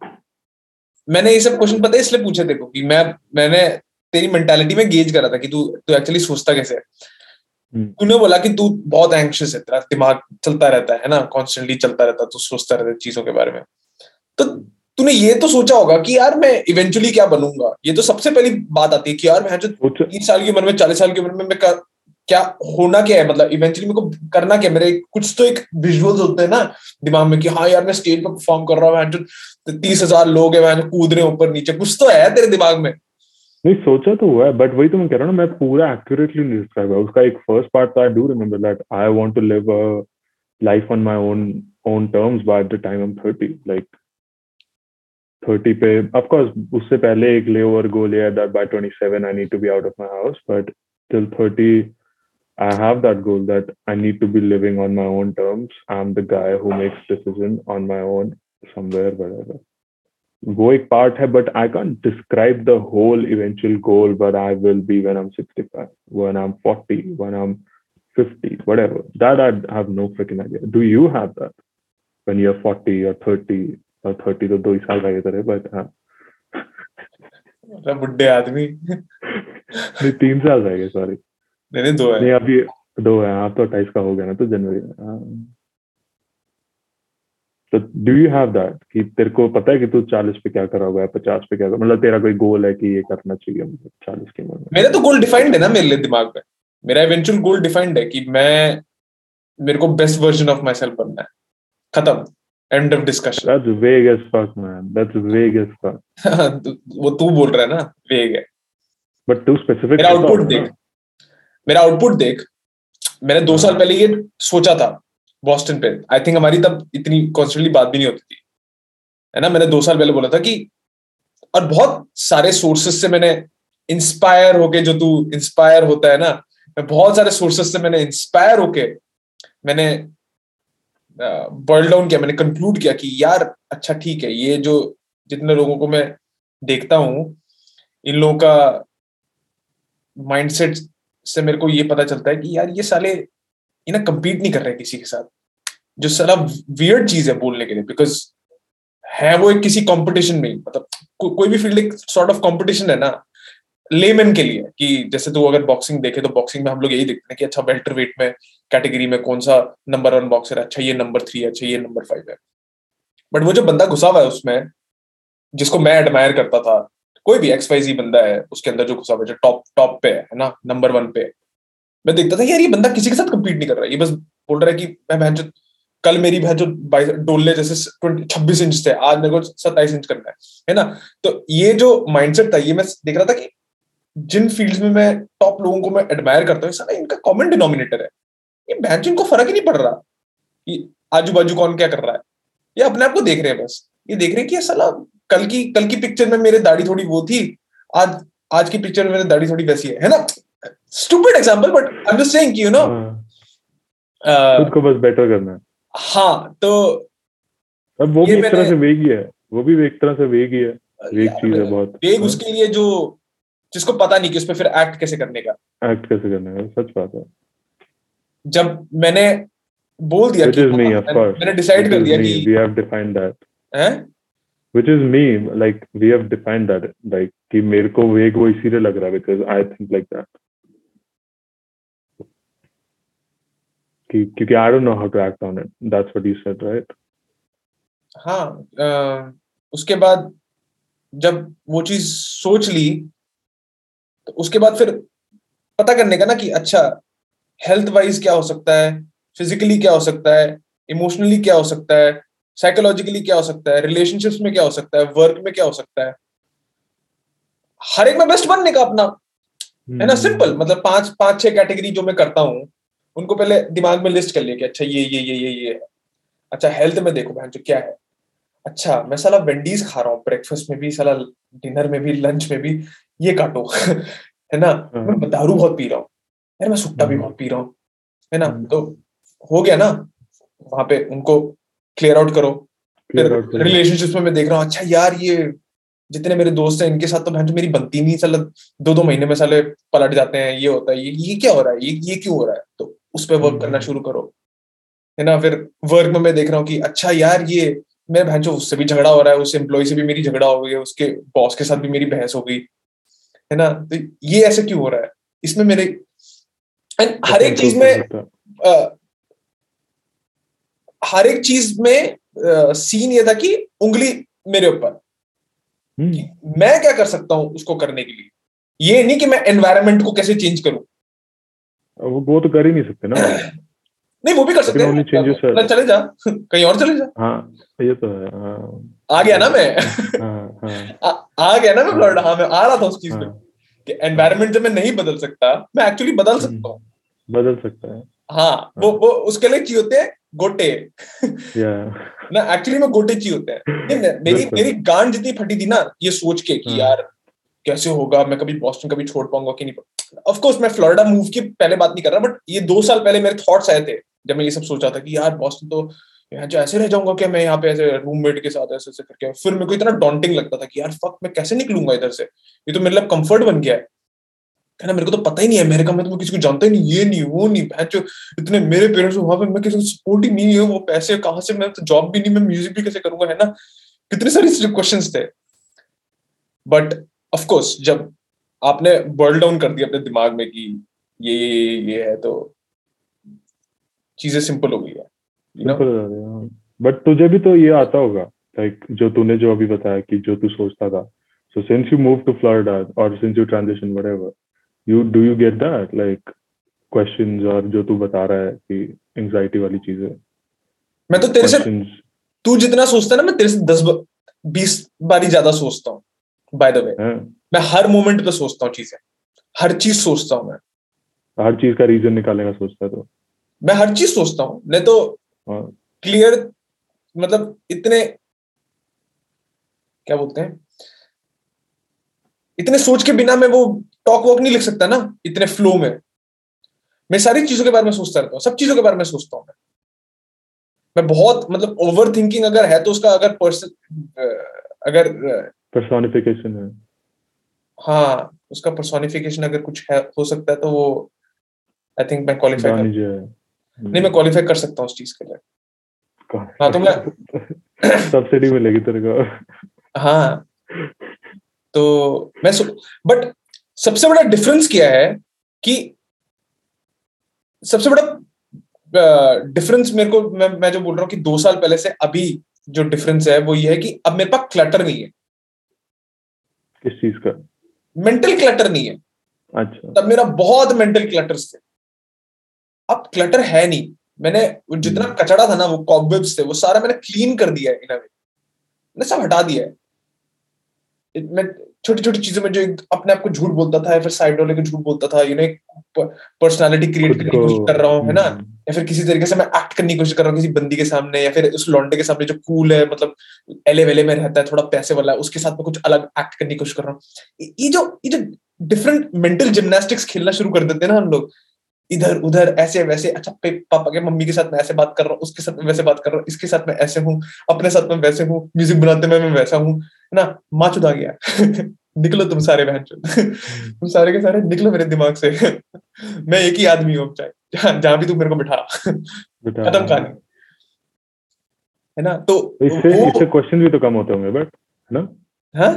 A: मैंने ये सब क्वेश्चन पता है इसलिए पूछे देखो कि मैं मैंने तेरी मेंटालिटी में गेज कर था कि तू तू एक्चुअली सोचता कैसे है। हम्म। तूने बोला कि तू बहुत एंक्शियस है तेरा दिमाग चलता रहता है ना? कॉन्स्टेंटली चलता रहता है तू सोचता रहता है चीज़ों के बारे में। तो तूने ये तो सोचा होगा कि यार मैं इवेंचुअली क्या बनूँगा? ये तो सबसे पहली बात आती है कि यार मैं जो तीस साल की उम्र में चालीस साल की उम्र में मैं क्या होना क्या है? मतलब इवेंचुअली मेरे को करना क्या मेरे कुछ तो एक विजुअल्स होते हैं ना दिमाग में कि हाँ यार, मैं स्टेज पर परफॉर्म कर रहा हूँ जो तीस हज़ार लोग हैं मैं कूद रहे ऊपर नीचे। कुछ तो है तेरे दिमाग में।
B: नहीं, सोचा तो हुआ है बट वही तो मैं कह रहा हूँ मैं पूरा एक्यूरेटली नहीं डिस्क्राइब है। उसका एक फ़र्स्ट पार्ट तो I do remember that I want to live a life on my own own terms by the time I am 30 like 30 पे ऑफ़ कोर्स उससे पहले एक ले ओवर गोल है that by 27 I need to be out of my house but till 30 I have that goal that I need to be living on my own terms. I'm the guy who makes decision on my own somewhere, wherever. वो एक part है but I can describe the whole eventual goal but I will be when I am 65 when I am 40 when I am 50 whatever that i have no freaking idea do you have that when you're 40 or 30 or 30 तो दो ही साल रह गए but हाँ
A: बुढ़े आदमी
B: नहीं तीन साल रह गए सॉरी
A: नहीं नहीं दो है।
B: नहीं अभी दो है। आप तो अट्ठाईस का हो गया ना तो जनवरी तो डू यू हैव दैट कि तेरे को पता है कि तू चालीस पे क्या करा हुआ है पचास पे क्या मतलब तेरा कोई गोल है कि ये करना चाहिए मतलब चालीस की उम्र
A: मेरा तो गोल डिफाइंड है ना मेरे लिए दिमाग में। मेरा इवेंचुअल गोल डिफाइंड है कि मैं मेरे को best version of my self बनना है। खत्म। End of discussion
B: that's vague as fuck man that's vague as fuck
A: वो तू बोल रहा है ना वेग है।
B: बट तू स्पेसिफिक
A: मेरा आउटपुट देख। मेरा आउटपुट देख। मैंने दो साल। पहले ये सोचा था बॉस्टन पे। आई थिंक हमारी तब इतनी कॉन्स्टेंटली बात भी नहीं होती थी। है ना? मैंने दो साल पहले बोला था कि और बहुत सारे सोर्सेस से मैंने इंस्पायर होके जो तू इंस्पायर होता है ना, मैं बहुत सारे सोर्सेस से मैंने इंस्पायर होके मैंने बॉइल डाउन किया, मैंने कंक्लूड किया कि यार अच्छा ठीक है, ये जो जितने लोगों को मैं देखता हूँ, इन लोगों का माइंडसेट से मेरे को ये पता चलता है कि यार ये साले ये ना कम्पीट नहीं कर रहे किसी के साथ। जो सारा वियर्ड चीज़ है बोलने के लिए बिकॉज़ है वो एक किसी कंपटीशन में मतलब को, कोई भी फ़ील्ड एक सॉर्ट ऑफ़ कंपटीशन है ना लेमन के लिए कि जैसे तू अगर बॉक्सिंग देखे तो बॉक्सिंग में हम लोग यही देखते हैं कि अच्छा वेल्टर वेट में कैटेगरी में कौन सा नंबर वन बॉक्सर है अच्छा ये नंबर थ्री है अच्छा ये नंबर फाइव है। बट वो जो बंदा घुसा हुआ है उसमें जिसको मैं एडमायर करता था कोई भी एक्स वाई बंदा है, उसके अंदर जो घुसा हुआ टॉप टॉप पे है ना? नंबर वन पे। मैं देखता था, यार, ये बंदा किसी के साथ कम्पीट नहीं कर रहा है। ये बस बोल रहा है कि मैं बहन जो, कल मेरी बहन जो डोले जैसे छब्बीस इंच थे आज मेरे को सत्ताईस इंच करना है। है ना? तो ये जो माइंडसेट था, ये मैं देख रहा था कि जिन फील्ड्स में मैं टॉप लोगों को मैं एडमायर करता हूँ सारा इनका कॉमन डिनोमिनेटर है। ये बहन इनको फ़र्क ही नहीं पड़ रहा आजू बाजू कौन क्या कर रहा है। ये अपने आप को देख रहे हैं बस। ये देख रहे हैं कि साला कल की कल की पिक्चर में मेरे दाढ़ी थोड़ी वो थी आज आज की पिक्चर में मेरी दाढ़ी थोड़ी वैसी है है ना? Stupid example but i'm just saying you know
B: हाँ। खुद को बस बेटर करना है।
A: हाँ तो
B: अब वो भी एक तरह से वेग ही है वो भी एक तरह से वेग ही है वेग चीज़ है बहुत।
A: वेग हाँ। उसके लिए जो जिसको पता नहीं कि उस पर फिर एक्ट कैसे करने का।
B: एक्ट कैसे करने का सच बात है।
A: जब मैंने बोल दिया कि
B: me
A: हाँ, मैंने- डिसाइड कर दिया कि
B: we have defined that.
A: हैं?
B: Which is me like we have defined that like कि मेरे को वेग वो इसीलिए लग रहा है because I think like that कि क्योंकि I don't know how to act on it that's what you said right
A: हाँ अ, उसके बाद जब वो चीज़ सोच ली तो उसके बाद फिर पता करने का ना कि अच्छा हेल्थ वाइज क्या हो सकता है फिजिकली क्या हो सकता है इमोशनली क्या हो सकता है साइकोलॉजिकली क्या हो सकता है? रिलेशनशिप्स में क्या हो सकता है? वर्क में क्या हो सकता है? हर एक में बेस्ट बनने का अपना है ना. सिंपल मतलब पाँच पाँच छह कैटेगरी जो मैं करता हूँ उनको पहले दिमाग में लिस्ट कर लिया कि अच्छा ये ये ये ये ये। है अच्छा हेल्थ में देखो बहन जो क्या है? अच्छा मैं साला वेंडीज खा रहा हूँ ब्रेकफास्ट में भी साला डिनर में भी लंच में भी ये काटो [LAUGHS] है ना?
B: हाँ।
A: मैं दारू बहुत पी रहा हूँ यार मैं सुट्टा भी
B: हम्म।
A: बहुत पी रहा हूँ है ना?
B: हम्म।
A: तो हो गया ना? वहाँ पे उनको क्लियर आउट करो। फिर रिलेशनशिप्स में मैं देख रहा हूँ अच्छा यार ये जितने मेरे दोस्त हैं इनके साथ तो बहन मेरी बनती नहीं साला दो दो महीने में साले पलट जाते हैं ये होता है ये ये क्या हो रहा है ये ये क्यों हो रहा है? तो उस पर वर्क करना
B: हम्म।
A: शुरू करो। है ना? फिर वर्क में मैं देख रहा हूँ कि अच्छा यार ये मेरे बहन उससे भी झगड़ा हो रहा है उस एम्प्लॉय से भी मेरी झगड़ा हो गई है उसके बॉस के साथ भी मेरी बहस हो गई। है ना? तो ये ऐसे क्यों हो रहा है? इसमें मेरे एंड हर एक चीज़ में हर एक चीज़ में आ, सीन ये था कि उंगली मेरे ऊपर।
B: हम्म,
A: मैं क्या कर सकता हूँ उसको करने के लिए? ये नहीं कि मैं एनवायरमेंट को कैसे चेंज करूँ।
B: वो वो तो कर ही नहीं सकते ना। [CLEARS THROAT]
A: नहीं वो भी कर सकते हैं. चले जा। [LAUGHS] कहीं और चले जा।
B: हाँ ये तो है हाँ।
A: आ गया ना मैं। [LAUGHS]
B: हाँ हाँ।
A: आ, आ गया ना मैं फ्लोरिडा हाँ मैं आ रहा था उस चीज़ में।
B: हाँ।
A: कि एनवायरनमेंट जब मैं नहीं बदल सकता मैं एक्चुअली बदल सकता हूँ।
B: बदल सकता है।
A: हाँ वो वो उसके लिए चाहिए होते हैं गोटे। ना एक्चुअली में गोटे चाहिए होते हैं। मेरी मेरी गांड जितनी फटी थी ना ये सोच के कि
B: हाँ।
A: यार कैसे होगा मैं कभी बॉस्टन कभी छोड़ पाऊँगा कि नहीं? ऑफ़ कोर्स मैं फ्लोरिडा मूव की पहले बात नहीं कर रहा बट ये दो साल पहले मेरे थॉट्स आए थे जब मैं ये सब सोचा था कि यार बॉस्टन तो यहाँ जो ऐसे रह जाऊँगा क्या मैं यहाँ पे ऐसे रूममेट के साथ ऐसे ऐसे करके? फिर मेरे को इतना डॉन्टिंग लगता था कि यार फक मैं कैसे निकलूँगा इधर से? ये तो मेरे लिए कंफर्ट बन गया। है है ना मेरे को तो पता ही नहीं है, अमेरिका में तो मैं किसी को जानता ही नहीं, ये नहीं, वो नहीं भैंस जो इतने मेरे पेरेंट्स वहाँ पे, मैं किसी को सपोर्ट ही नहीं है, वो पैसे कहाँ से, मैं तो जॉब भी नहीं, मैं म्यूज़िक भी कैसे करूँगा, है ना? कितने सारे क्वेश्चंस थे। बट ऑफ़ कोर्स जब आपने बर्ल डाउन कर दिया अपने दिमाग में कि ये ये ये है तो चीज़ें सिंपल हो गई है
B: बट तुझे भी तो ये आता होगा लाइक जो तूने जो अभी बताया कि जो तू सोचता था। So since you move to Florida और since you transition whatever you do you get that like questions और जो तू बता रहा है कि एंजाइटी वाली चीज़ें।
A: मैं तो तेरे questions.
B: से
A: तू जितना सोचता है ना मैं तेरे से दस बीस बारी ज़्यादा सोचता हूँ बाय द वे मैं हर मोमेंट पे सोचता हूँ चीज़ें। हर चीज़ सोचता हूँ मैं।
B: हर चीज़ का रीजन निकालने का सोचता है तो।
A: मैं हर चीज़ सोचता हूँ नहीं तो
B: हाँ।
A: क्लियर मतलब इतने क्या बोलते हैं? इतने सोच के बिना मैं वो टॉक वॉक नहीं लिख सकता ना इतने फ्लो में। मैं सारी चीज़ों के बारे में सोचता रहता हूँ सब चीज़ों के बारे में सोचता हूँ मैं। मैं बहुत मतलब ओवर थिंकिंग अगर है तो उसका अगर पर्सन अगर
B: पर्सोनिफिकेशन है।
A: हाँ उसका पर्सोनिफिकेशन अगर कुछ है हो सकता है तो वो आई थिंक मैं क्वालिफाई कर नहीं मैं क्वालिफाई कर सकता हूँ उस चीज़ के लिए।
B: हाँ,
A: तो मैं- [LAUGHS]
B: सब्सिडी मिलेगी तेरे को।
A: हाँ तो मैं बट सबसे बड़ा डिफरेंस क्या है कि सबसे बड़ा डिफरेंस मेरे को मैं, मैं जो बोल रहा हूँ कि दो साल पहले से अभी जो डिफरेंस है वो ये है कि अब मेरे पास क्लटर नहीं है।
B: किस चीज़ का?
A: मेंटल क्लटर नहीं है।
B: अच्छा।
A: तब मेरा बहुत मेंटल क्लटर्स थे। अब क्लटर है नहीं। मैंने जितना
B: हम्म।
A: कचड़ा था ना वो कॉबवेब्स थे वो सारा मैंने क्लीन कर दिया है इन मैंने सब हटा दिया है। मैं छोटी छोटी चीज़ों में जो अपने आप को झूठ बोलता था या फिर साइड वाले को झूठ बोलता था यू नो एक पर्सनालिटी क्रिएट करने की कोशिश कर रहा हूँ है ना?
B: हम्म,
A: या फिर किसी तरीके से मैं एक्ट करने की कोशिश कर रहा हूँ किसी बंदी के सामने या फिर उस लॉन्डे के सामने जो कूल है मतलब एले वेले में रहता है थोड़ा पैसे वाला है उसके साथ में कुछ अलग एक्ट करने की कोशिश कर रहा हूँ। ये जो ये जो डिफरेंट मेंटल जिमनास्टिक्स खेलना शुरू कर देते हैं ना हम लोग इधर उधर ऐसे वैसे। अच्छा पे- पापा के मम्मी के साथ मैं ऐसे बात कर रहा हूँ उसके साथ में वैसे बात कर रहा हूँ इसके साथ में ऐसे हूँ अपने साथ में वैसे हूँ म्यूज़िक बनाते में मैं वैसा हूँ है ना? माँ चुदा गया। [LAUGHS] निकलो तुम सारे बहन चुद। [LAUGHS] तुम सारे के सारे निकलो मेरे दिमाग से। [LAUGHS] मैं एक ही आदमी हूँ चाहे जहाँ भी तू मेरे को बिठा। खत्म कहानी। है ना? तो
B: इससे इससे क्वेश्चन भी तो कम होते होंगे बट है ना?
A: हाँ?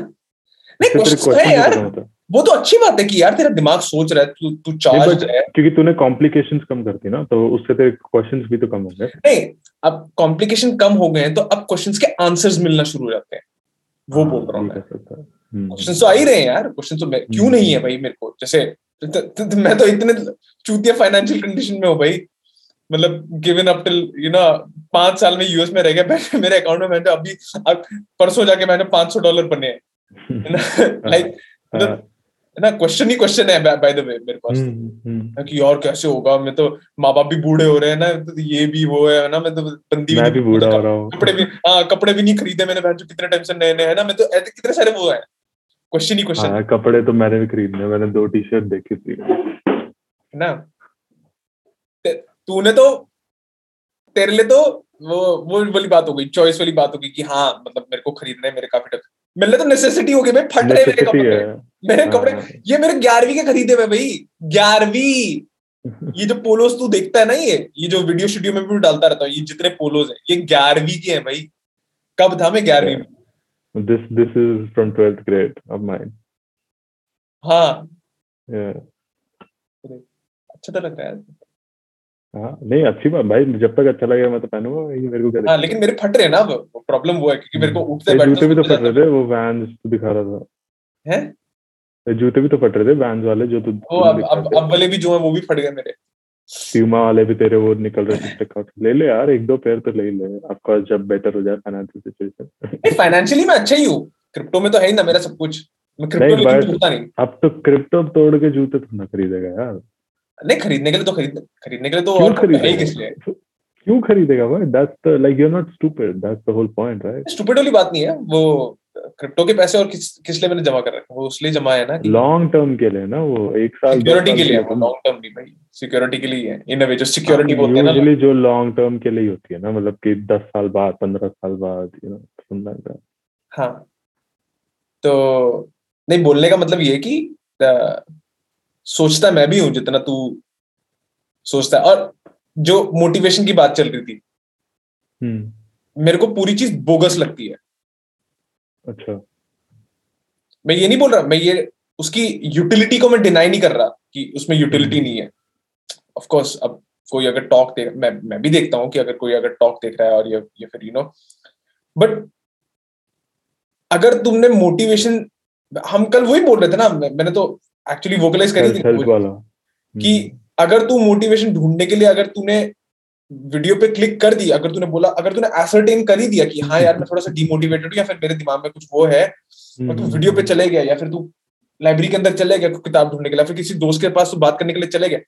A: नहीं क्वेश्चन है यार
B: तो कम होते हैं
A: वो तो अच्छी बात है कि यार तेरा दिमाग सोच रहा है तू तू चार्ज है।
B: क्योंकि तूने कॉम्प्लिकेशंस कम करती ना तो उससे तेरे क्वेश्चंस भी तो कम होंगे।
A: नहीं अब कॉम्प्लिकेशन कम हो गए हैं तो अब क्वेश्चंस के आंसर्स मिलना शुरू हो जाते हैं। वो बोल रहा हूँ
B: हाँ, कर सकता है। हम्म,
A: क्वेश्चन तो आ ही रहे हैं यार क्वेश्चन तो क्यों
B: हम्म।
A: नहीं है भाई मेरे को? जैसे त, त, त, मैं तो इतने चूतिया फाइनेंशियल कंडीशन में हूँ भाई। मतलब given up till you know पाँच साल में यूएस में रह गया मेरे अकाउंट में मैंने अभी परसों जाके मैंने 500 डॉलर बने लाइक [LAUGHS] [LAUGHS]
B: हाँ,
A: मतलब है। ना क्वेश्चन ही क्वेश्चन है बाय द वे मेरे पास। तो।
B: हम्म, हम्म,
A: कि यार कैसे होगा? मैं तो माँ बाप भी बूढ़े हो रहे हैं ना तो ये भी वो है ना मैं तो बंदी
B: मैं भी बूढ़ा हो रहा हूँ।
A: कपड़े भी हाँ कपड़े भी नहीं खरीदे मैंने बहन कितने टाइम से नए नए है ना मैं तो ऐसे कितने सारे वो है। क्वेश्चन ही क्वेश्चन
B: हाँ कपड़े तो मैंने भी खरीदने मैंने दो टी शर्ट देखी थी।
A: ना? तूने तो तेरे लिए तो वो वो वाली बात हो गई चॉइस वाली बात हो गई कि हाँ मतलब मेरे को खरीदना है मेरे काफ़ी लिए तो नेसेसिटी हो गई भाई फट रहे मेरे कपड़े। मेरे कपड़े
B: हाँ,
A: ये मेरे ग्यारहवीं के खरीदे हुए भाई ग्यारहवीं। [LAUGHS] ये जो पोलोस तू देखता है ना ये ये जो वीडियो स्टूडियो में भी डालता रहता हूँ ये जितने पोलोस हैं ये ग्यारहवीं के हैं भाई। कब था मैं ग्यारहवीं में?
B: This this is from 12th grade of mine.
A: हाँ. अच्छा तो लगता है।
B: हाँ नहीं अच्छी बात भाई जब तक अच्छा लगेगा मैं तो पहनूँगा ये मेरे को क्या
A: हाँ लेकिन मेरे फट रहे हैं ना अब प्रॉब्लम वो है क्योंकि मेरे को उठते बैठते
B: जूते भी तो फट रहे थे वो वैंस तो दिखा रहा था।
A: है?
B: जूते भी तो फट रहे थे वैंस वाले जो तू
A: वो अब अब अब वाले भी जो है वो भी फट गए मेरे।
B: प्यूमा वाले भी तेरे वो निकल रहे थे आउट ले ले यार एक दो पेयर तो ले ले। आपका जब बेटर हो जाए फाइनेंशियल सिचुएशन
A: फाइनेंशियली मैं अच्छा ही हूँ। क्रिप्टो में तो है ही ना मेरा सब कुछ। मैं क्रिप्टो
B: नहीं अब तो क्रिप्टो तोड़ के जूते तो ना खरीदेगा यार।
A: नहीं खरीदने के लिए तो खरीद खरीदने के लिए तो
B: क्यों
A: और है किस लिए
B: खरीदेगा क्यों खरीदेगा भाई? That's the like you are not stupid that's the whole point right
A: stupid वाली बात नहीं है। वो क्रिप्टो के पैसे और किस किस लिए मैंने जमा कर रखे वो उसलिए जमा है ना
B: लॉन्ग टर्म के लिए ना वो एक साल
A: सिक्योरिटी के लिए लॉन्ग टर्म नहीं भाई। सिक्योरिटी के लिए है इन वे जो सिक्योरिटी बोलते हैं ना
B: जो लॉन्ग टर्म के लिए होती है ना मतलब कि दस साल बाद पंद्रह साल बाद यू नो समथिंग लाइक
A: हाँ। तो नहीं बोलने का मतलब ये है कि सोचता मैं भी हूँ जितना तू सोचता है। और जो मोटिवेशन की बात चल रही थी
B: हम्म।
A: मेरे को पूरी चीज़ बोगस लगती है।
B: अच्छा।
A: मैं ये नहीं बोल रहा मैं ये उसकी यूटिलिटी को मैं डिनाई नहीं कर रहा कि उसमें यूटिलिटी
B: हम्म।
A: नहीं है। ऑफ़ कोर्स अब कोई अगर टॉक देख मैं मैं भी देखता हूँ कि अगर कोई अगर टॉक देख रहा है और या, या फिर यू नो बट अगर तुमने मोटिवेशन हम कल वही बोल रहे थे ना मैंने तो एक्चुअली वोकलाइज करी थी
B: वाला।
A: कि अगर तू मोटिवेशन ढूँढने के लिए अगर तूने वीडियो पे क्लिक कर दी अगर तूने बोला अगर तूने एसरटेन कर ही दिया कि हाँ यार मैं थोड़ा सा डिमोटिवेटेड हूँ या फिर मेरे दिमाग में कुछ वो है
B: हम्म,
A: और तू वीडियो पे चले गया या फिर तू लाइब्रेरी के अंदर चले गया किताब ढूँढने के लिए फिर किसी दोस्त के पास तू बात करने के लिए चले गया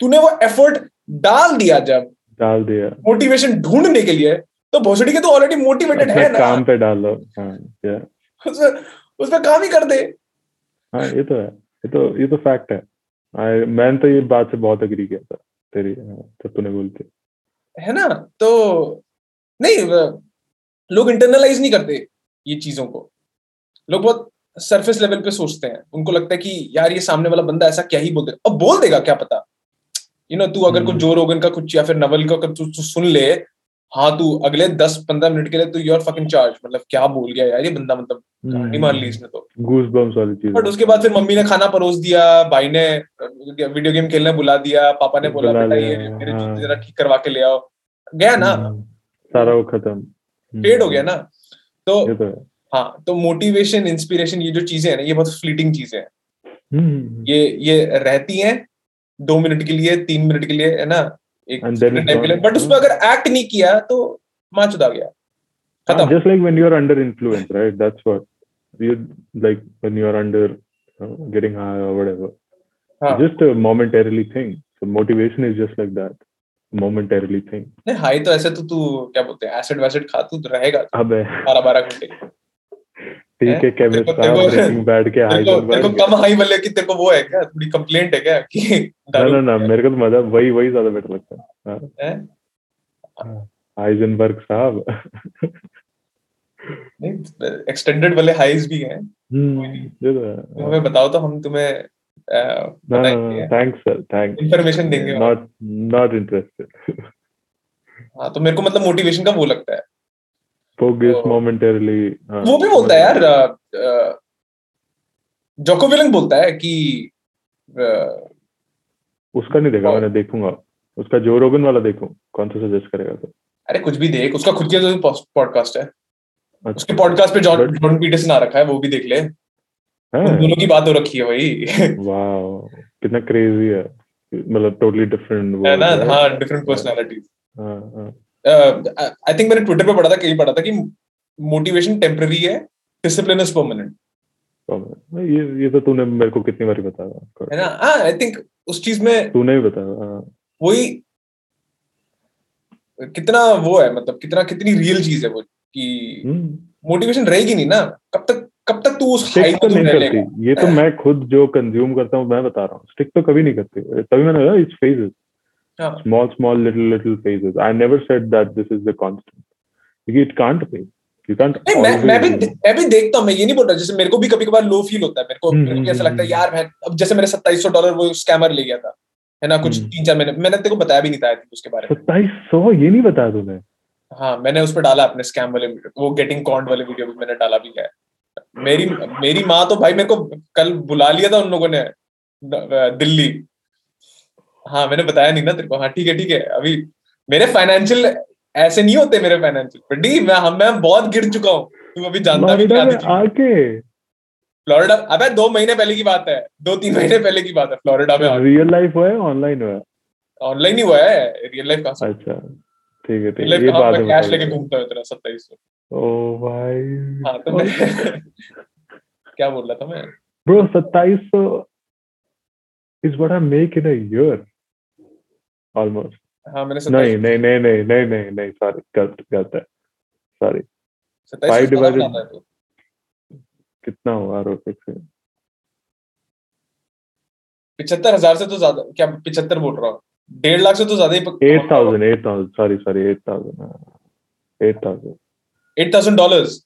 A: तूने वो एफर्ट डाल दिया जब
B: डाल दिया।
A: मोटिवेशन ढूँढने के लिए तो भोसड़ी के तो ऑलरेडी मोटिवेटेड है ना।
B: काम पे डालो। हाँ [LAUGHS]
A: उसमें काम ही कर दे।
B: हाँ ये तो है। ये तो ये तो फैक्ट है। I- मैंने तो ये बात से बहुत अग्री किया था तेरी जब तूने बोलती
A: है ना? तो नहीं लोग इंटरनलाइज नहीं करते ये चीज़ों को। लोग बहुत सरफेस लेवल पे सोचते हैं। उनको लगता है कि यार ये सामने वाला बंदा ऐसा क्या ही बोल दे। अब बोल देगा क्या पता? यू नो तू अगर कुछ
B: हम्म।
A: जो रोगन का कुछ या फिर नवल का तू तू सुन ले हाँ तू अगले दस पंद्रह मिनट के लिए तू यूर फकिंग चार्ज मतलब क्या बोल गया यार ये बंदा मतलब कहानी मान ली इसने तो।
B: गूस बम्स वाली चीज़
A: बट उसके बाद फिर मम्मी ने खाना परोस दिया भाई ने वीडियो गेम खेलने बुला दिया पापा ने बोला बेटा ये मेरे
B: हाँ।
A: जूते जरा ठीक करवा के ले आओ। गया ना?
B: सारा वो खत्म। हम्म,
A: फेड हो गया ना? तो
B: तो है।
A: हाँ तो मोटिवेशन इंस्पिरेशन ये जो चीज़ें हैं ना ये बहुत फ्लीटिंग चीज़ें हैं।
B: हम्म,
A: ये ये रहती हैं दो मिनट के लिए तीन मिनट के लिए है ना? एक. बट उसमें अगर एक्ट नहीं किया तो माँ चुदा गया
B: Ah,
A: खत्म
B: just like when you're under influence, right? That's what you like when you're under uh, getting high or whatever.
A: हाँ
B: Just a momentarily thing. So motivation is just like that, momentarily thing.
A: नहीं high तो ऐसे तो तू क्या बोलते हैं acid वैसिड खा तू तो रहेगा
B: अबे
A: बारह बारह घंटे
B: ठीक है? केमिस्ट साहब ब्रेकिंग बैड के
A: तेरे को
B: हाइजन
A: तेरे कम हाई वाले की तेरे को वो है क्या? थोड़ी कंप्लेंट है क्या? कि [LAUGHS]
B: ना ना ना मेरे को तो मज़ा वही वही ज़्यादा बेटर लगता है।
A: है।
B: हाइजनबर्ग साहब।
A: नहीं एक्सटेंडेड वाले हाइज भी हैं।
B: हम्म, ये तो है।
A: हमें बताओ तो हम तुम्हें
B: थैंक्स सर थैंक्स
A: इन्फॉर्मेशन देंगे
B: नॉट नॉट इंटरेस्टेड
A: हाँ तो मेरे को मतलब मोटिवेशन का वो लगता है।
B: फोकस
A: तो-
B: मोमेंटरली
A: वो भी बोलता है यार जोको विलिंग बोलता है कि
B: उसका नहीं देखा मैंने देखूँगा। उसका जो रोगन वाला देखूँ। कौन सा सजेस्ट करेगा तो?
A: अरे कुछ भी देख उसका खुद के पॉडकास्ट है।
B: अच्छा।
A: उसके पॉडकास्ट पे जॉन जॉन पीटरसन आ रखा है वो भी देख ले। उन दोनों की बात हो रखी है भाई। [LAUGHS]
B: वाह कितना क्रेजी है। मतलब टोटली डिफरेंट वो
A: है ना? हाँ। डिफरेंट पर्सनालिटीज
B: हाँ हाँ।
A: आई थिंक मैंने ट्विटर पे पढ़ा था कहीं पढ़ा था कि मोटिवेशन टेम्पररी है डिसिप्लिन इज़ परमानेंट
B: ये ये तो तूने मेरे को कितनी बारी बताया
A: है ना? हाँ आई थिंक उस चीज़ में
B: तूने भी बताया हाँ।
A: वही कितना वो है मतलब कितना कितनी रियल चीज़ है वो कि
B: हम्म।
A: मोटिवेशन रहेगी नहीं ना? कब तक कब तक तू उस हाई
B: तो नहीं करती। ये तो मैं खुद जो कंज्यूम करता हूँ मैं बता रहा हूँ। स्टिक तो कभी नहीं करती। तभी मैंने इट्स फेजेस
A: हाँ
B: small small little little phases. I never said that this is the constant. It can't be. You can't
A: नहीं मैं मैं भी मैं भी देखता हूँ मैं ये नहीं बोल रहा जैसे मेरे को भी कभी कभार लो फील होता है मेरे को
B: हम्म,
A: मेरे को ऐसा
B: हम्म,
A: लगता है
B: हम्म।
A: यार मैं अब जैसे मेरे सत्ताईस सौ डॉलर वो स्कैमर ले गया था है ना कुछ। तीन चार महीने मैंने तेरे को बताया भी नहीं था I उसके बारे में।
B: सत्ताईस सौ? ये नहीं बताया तूने?
A: हाँ मैंने उस पर डाला अपने स्कैम वाले वो गेटिंग कॉन्ड वाले वीडियो भी मैंने डाला भी है। मेरी मेरी माँ तो भाई मेरे को कल बुला लिया था उन लोगों ने दिल्ली। हाँ मैंने बताया नहीं ना तेरे को। हाँ ठीक है ठीक है। अभी मेरे फाइनेंशियल ऐसे नहीं होते मेरे फाइनेंशियल बड्डी मैं हम मैं बहुत गिर चुका हूँ। तू अभी जानता भी
B: आके।
A: फ्लोरिडा अबे दो महीने पहले की बात है। दो तीन महीने पहले की बात है फ्लोरिडा में
B: रियल लाइफ हुआ है ऑनलाइन हुआ है?
A: ऑनलाइन ही हुआ है रियल लाइफ से?
B: अच्छा ठीक है ठीक है ये बात है
A: कैश लेके घूमता हूँ इतना सत्ताईस
B: ओ भाई।
A: हाँ तो मैं [LAUGHS] क्या बोल रहा था मैं?
B: ब्रो सत्ताईस is what I make in a year almost
A: हाँ मैंने
B: नहीं नहीं नहीं नहीं नहीं नहीं नहीं सॉरी गलत गलत है सॉरी
A: है तू।
B: कितना हुआ रोटेक से
A: पिछहत्तर हज़ार से तो ज़्यादा क्या पिछहत्तर बोल रहा हूँ डेढ़ लाख से तो ज़्यादा ही
B: eight thousand eight thousand sorry sorry eight thousand eight thousand
A: eight thousand dollars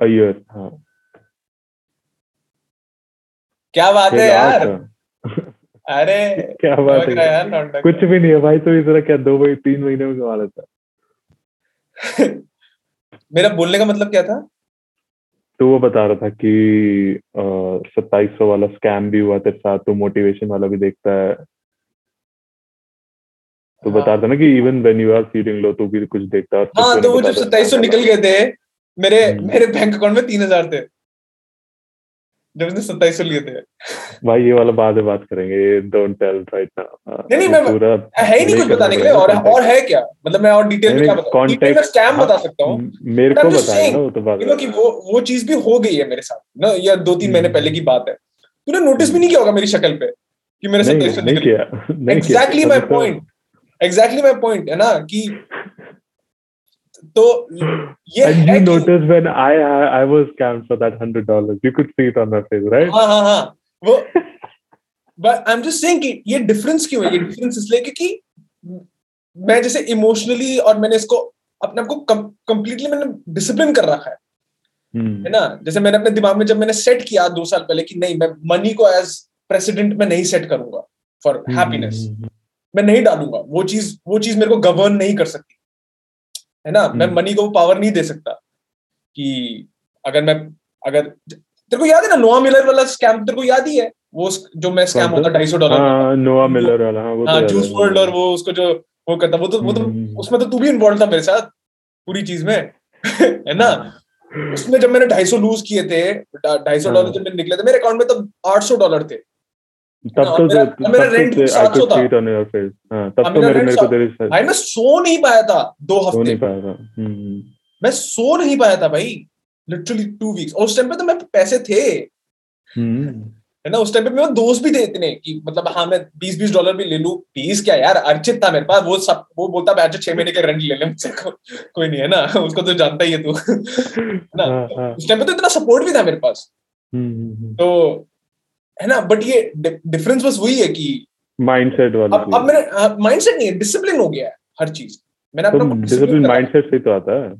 B: a year हाँ
A: क्या बात है यार। अरे
B: क्या बात
A: है यार
B: कुछ भी नहीं है भाई तो तरह क्या दो महीने तीन महीने में कमा लेता। [LAUGHS]
A: मेरा बोलने का मतलब क्या था?
B: तो वो बता रहा था कि सत्ताईस सौ वाला स्कैम भी हुआ तेरे साथ तो मोटिवेशन वाला भी देखता है। तो हाँ. बता रहा था ना कि even when you are feeling low तो भी कुछ देखता है
A: हाँ तो वो जब सत्ताईस सौ निकल गए थे मेरे
B: हम्म।
A: मेरे बैंक अकाउंट में तीन हज़ार थे। जब उसने सत्ताईस सौ लिए थे
B: भाई ये वाला बाद में बात करेंगे डोंट टेल राइट नाउ
A: नहीं, नहीं, मैं-
B: पूरा
A: है ही नहीं कुछ बताने के लिए और और है क्या? मतलब मैं और डिटेल में क्या बताऊँ? डिटेल में स्कैम
B: हाँ,
A: बता सकता हूँ।
B: मेरे को बताया ना वो तो बात
A: यू नो कि वो वो चीज़ भी हो गई है मेरे साथ ना या दो तीन महीने
B: हम्म।
A: पहले की बात है। तूने नोटिस भी नहीं किया होगा मेरी शक्ल पे कि मेरे
B: नहीं
A: सत्ताईस सौ
B: नहीं किया।
A: एग्जैक्टली
B: तो-
A: पॉइंट एग्जैक्टली माई पॉइंट है ना कि तो ये
B: And you noticed when I I was scammed for that hundred dollars, you could see it on my face, right?
A: हाँ हाँ हाँ। वो but I am just saying कि ये डिफरेंस क्यों है? ये डिफरेंस इसलिए क्योंकि मैं जैसे इमोशनली और मैंने इसको अपने आप को कंप्लीटली मैंने डिसिप्लिन कर रखा है।
B: Hmm.
A: है ना? जैसे मैंने अपने दिमाग में जब मैंने सेट किया दो साल पहले कि नहीं मैं मनी को एज प्रेसिडेंट में नहीं सेट करूँगा फॉर हैप्पीनेस
B: hmm, hmm,
A: मैं नहीं डालूँगा। वो चीज़ वो चीज़ मेरे को गवर्न नहीं कर सकती। है ना? मैं
B: हम्म।
A: मनी को पावर नहीं दे सकता कि अगर मैं अगर तेरे को याद है ना नोआ मिलर वाला स्कैम तेरे को याद ही है? वो जो मैं स्कैम होता ढाई सौ डॉलर
B: हाँ नोआ मिलर वाला हाँ वो तो
A: हाँ जूस वर्ल्ड और वो उसको जो वो करता वो तो वो तो
B: हम्म,
A: उसमें तो तू भी इन्वॉल्व था मेरे साथ पूरी चीज़ में। [LAUGHS] है ना? उसमें जब मैंने ढाई सौ लूज किए थे ढाई सौ
B: हाँ।
A: डॉलर जब मैंने निकले थे मेरे अकाउंट में तब आठ सौ डॉलर थे।
B: तब तो
A: मेरा-
B: तब तो
A: rent भी
B: I
A: 700
B: could
A: था।
B: see it on your face. हाँ तब
A: हाँ,
B: तो
A: मेरे
B: मेरे को तेरी
A: भाई मैं सो नहीं पाया था दो हफ़्ते।
B: नहीं पाया था। हम्म, हम्म,
A: मैं सो नहीं पाया था भाई लिटरली टू वीक्स उस टाइम पे तो मैं पैसे थे।
B: हम्म,
A: है ना उस टाइम पे मेरे दोस्त भी थे इतने कि मतलब हाँ मैं बीस बीस डॉलर भी ले लू। बीस क्या यार अर्चित था मेरे पास। वो सब वो बोलता मैं छह महीने का रेंट ले ले। मुझसे को, कोई नहीं है ना? [LAUGHS] उसको तो जानता ही है तू। [LAUGHS] ना?
B: हाँ,
A: उस टाइम पे तो इतना सपोर्ट भी था मेरे पास। तो है ना? बट ये डिफरेंस बस वही है कि
B: माइंडसेट वाली
A: अब अब मेरे माइंडसेट नहीं है डिसिप्लिन हो गया है हर चीज़। मैंने
B: तो
A: अपना
B: डिसिप्लिन माइंडसेट से तो आता है।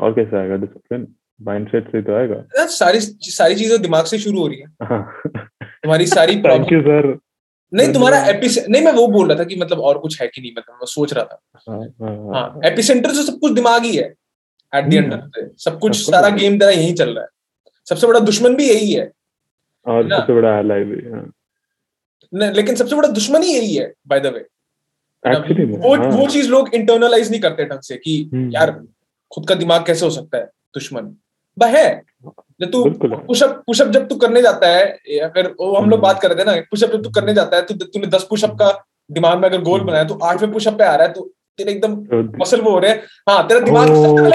B: और कैसे आएगा डिसिप्लिन माइंडसेट से तो आएगा।
A: ना सारी सारी चीज़ें दिमाग से शुरू हो रही है। [LAUGHS] तुम्हारी सारी
B: थैंक यू सर
A: नहीं तुम्हारा
B: धन्यवाद।
A: एपिस नहीं मैं वो बोल रहा था कि मतलब और कुछ है कि नहीं मतलब मैं सोच रहा था।
B: हाँ
A: हाँ एपिसेंटर तो सब कुछ दिमाग ही है एट द एंड। सब कुछ सारा गेम तेरा यही चल रहा है। सबसे बड़ा दुश्मन भी यही है।
B: और सबसे बड़ा ally भी
A: न- लेकिन सबसे बड़ा दुश्मन ही यही है बाय द वे वो वो चीज़ लोग इंटरनलाइज नहीं करते ढंग से कि
B: हम्म।
A: यार खुद का दिमाग कैसे हो सकता है दुश्मन? वह है। जब तू पुशअप पुशअप जब तू करने जाता है या फिर वो हम लोग
B: हम्म।
A: बात कर रहे थे ना पुशअप जब तू करने जाता है तो तूने दस पुशअप का दिमाग में अगर गोल
B: हम्म।
A: बनाया तो आठवें पुशअप पे आ रहा है तो तेरे एकदम
B: तो
A: मसल वो हो रहे हैं। हाँ तेरा दिमाग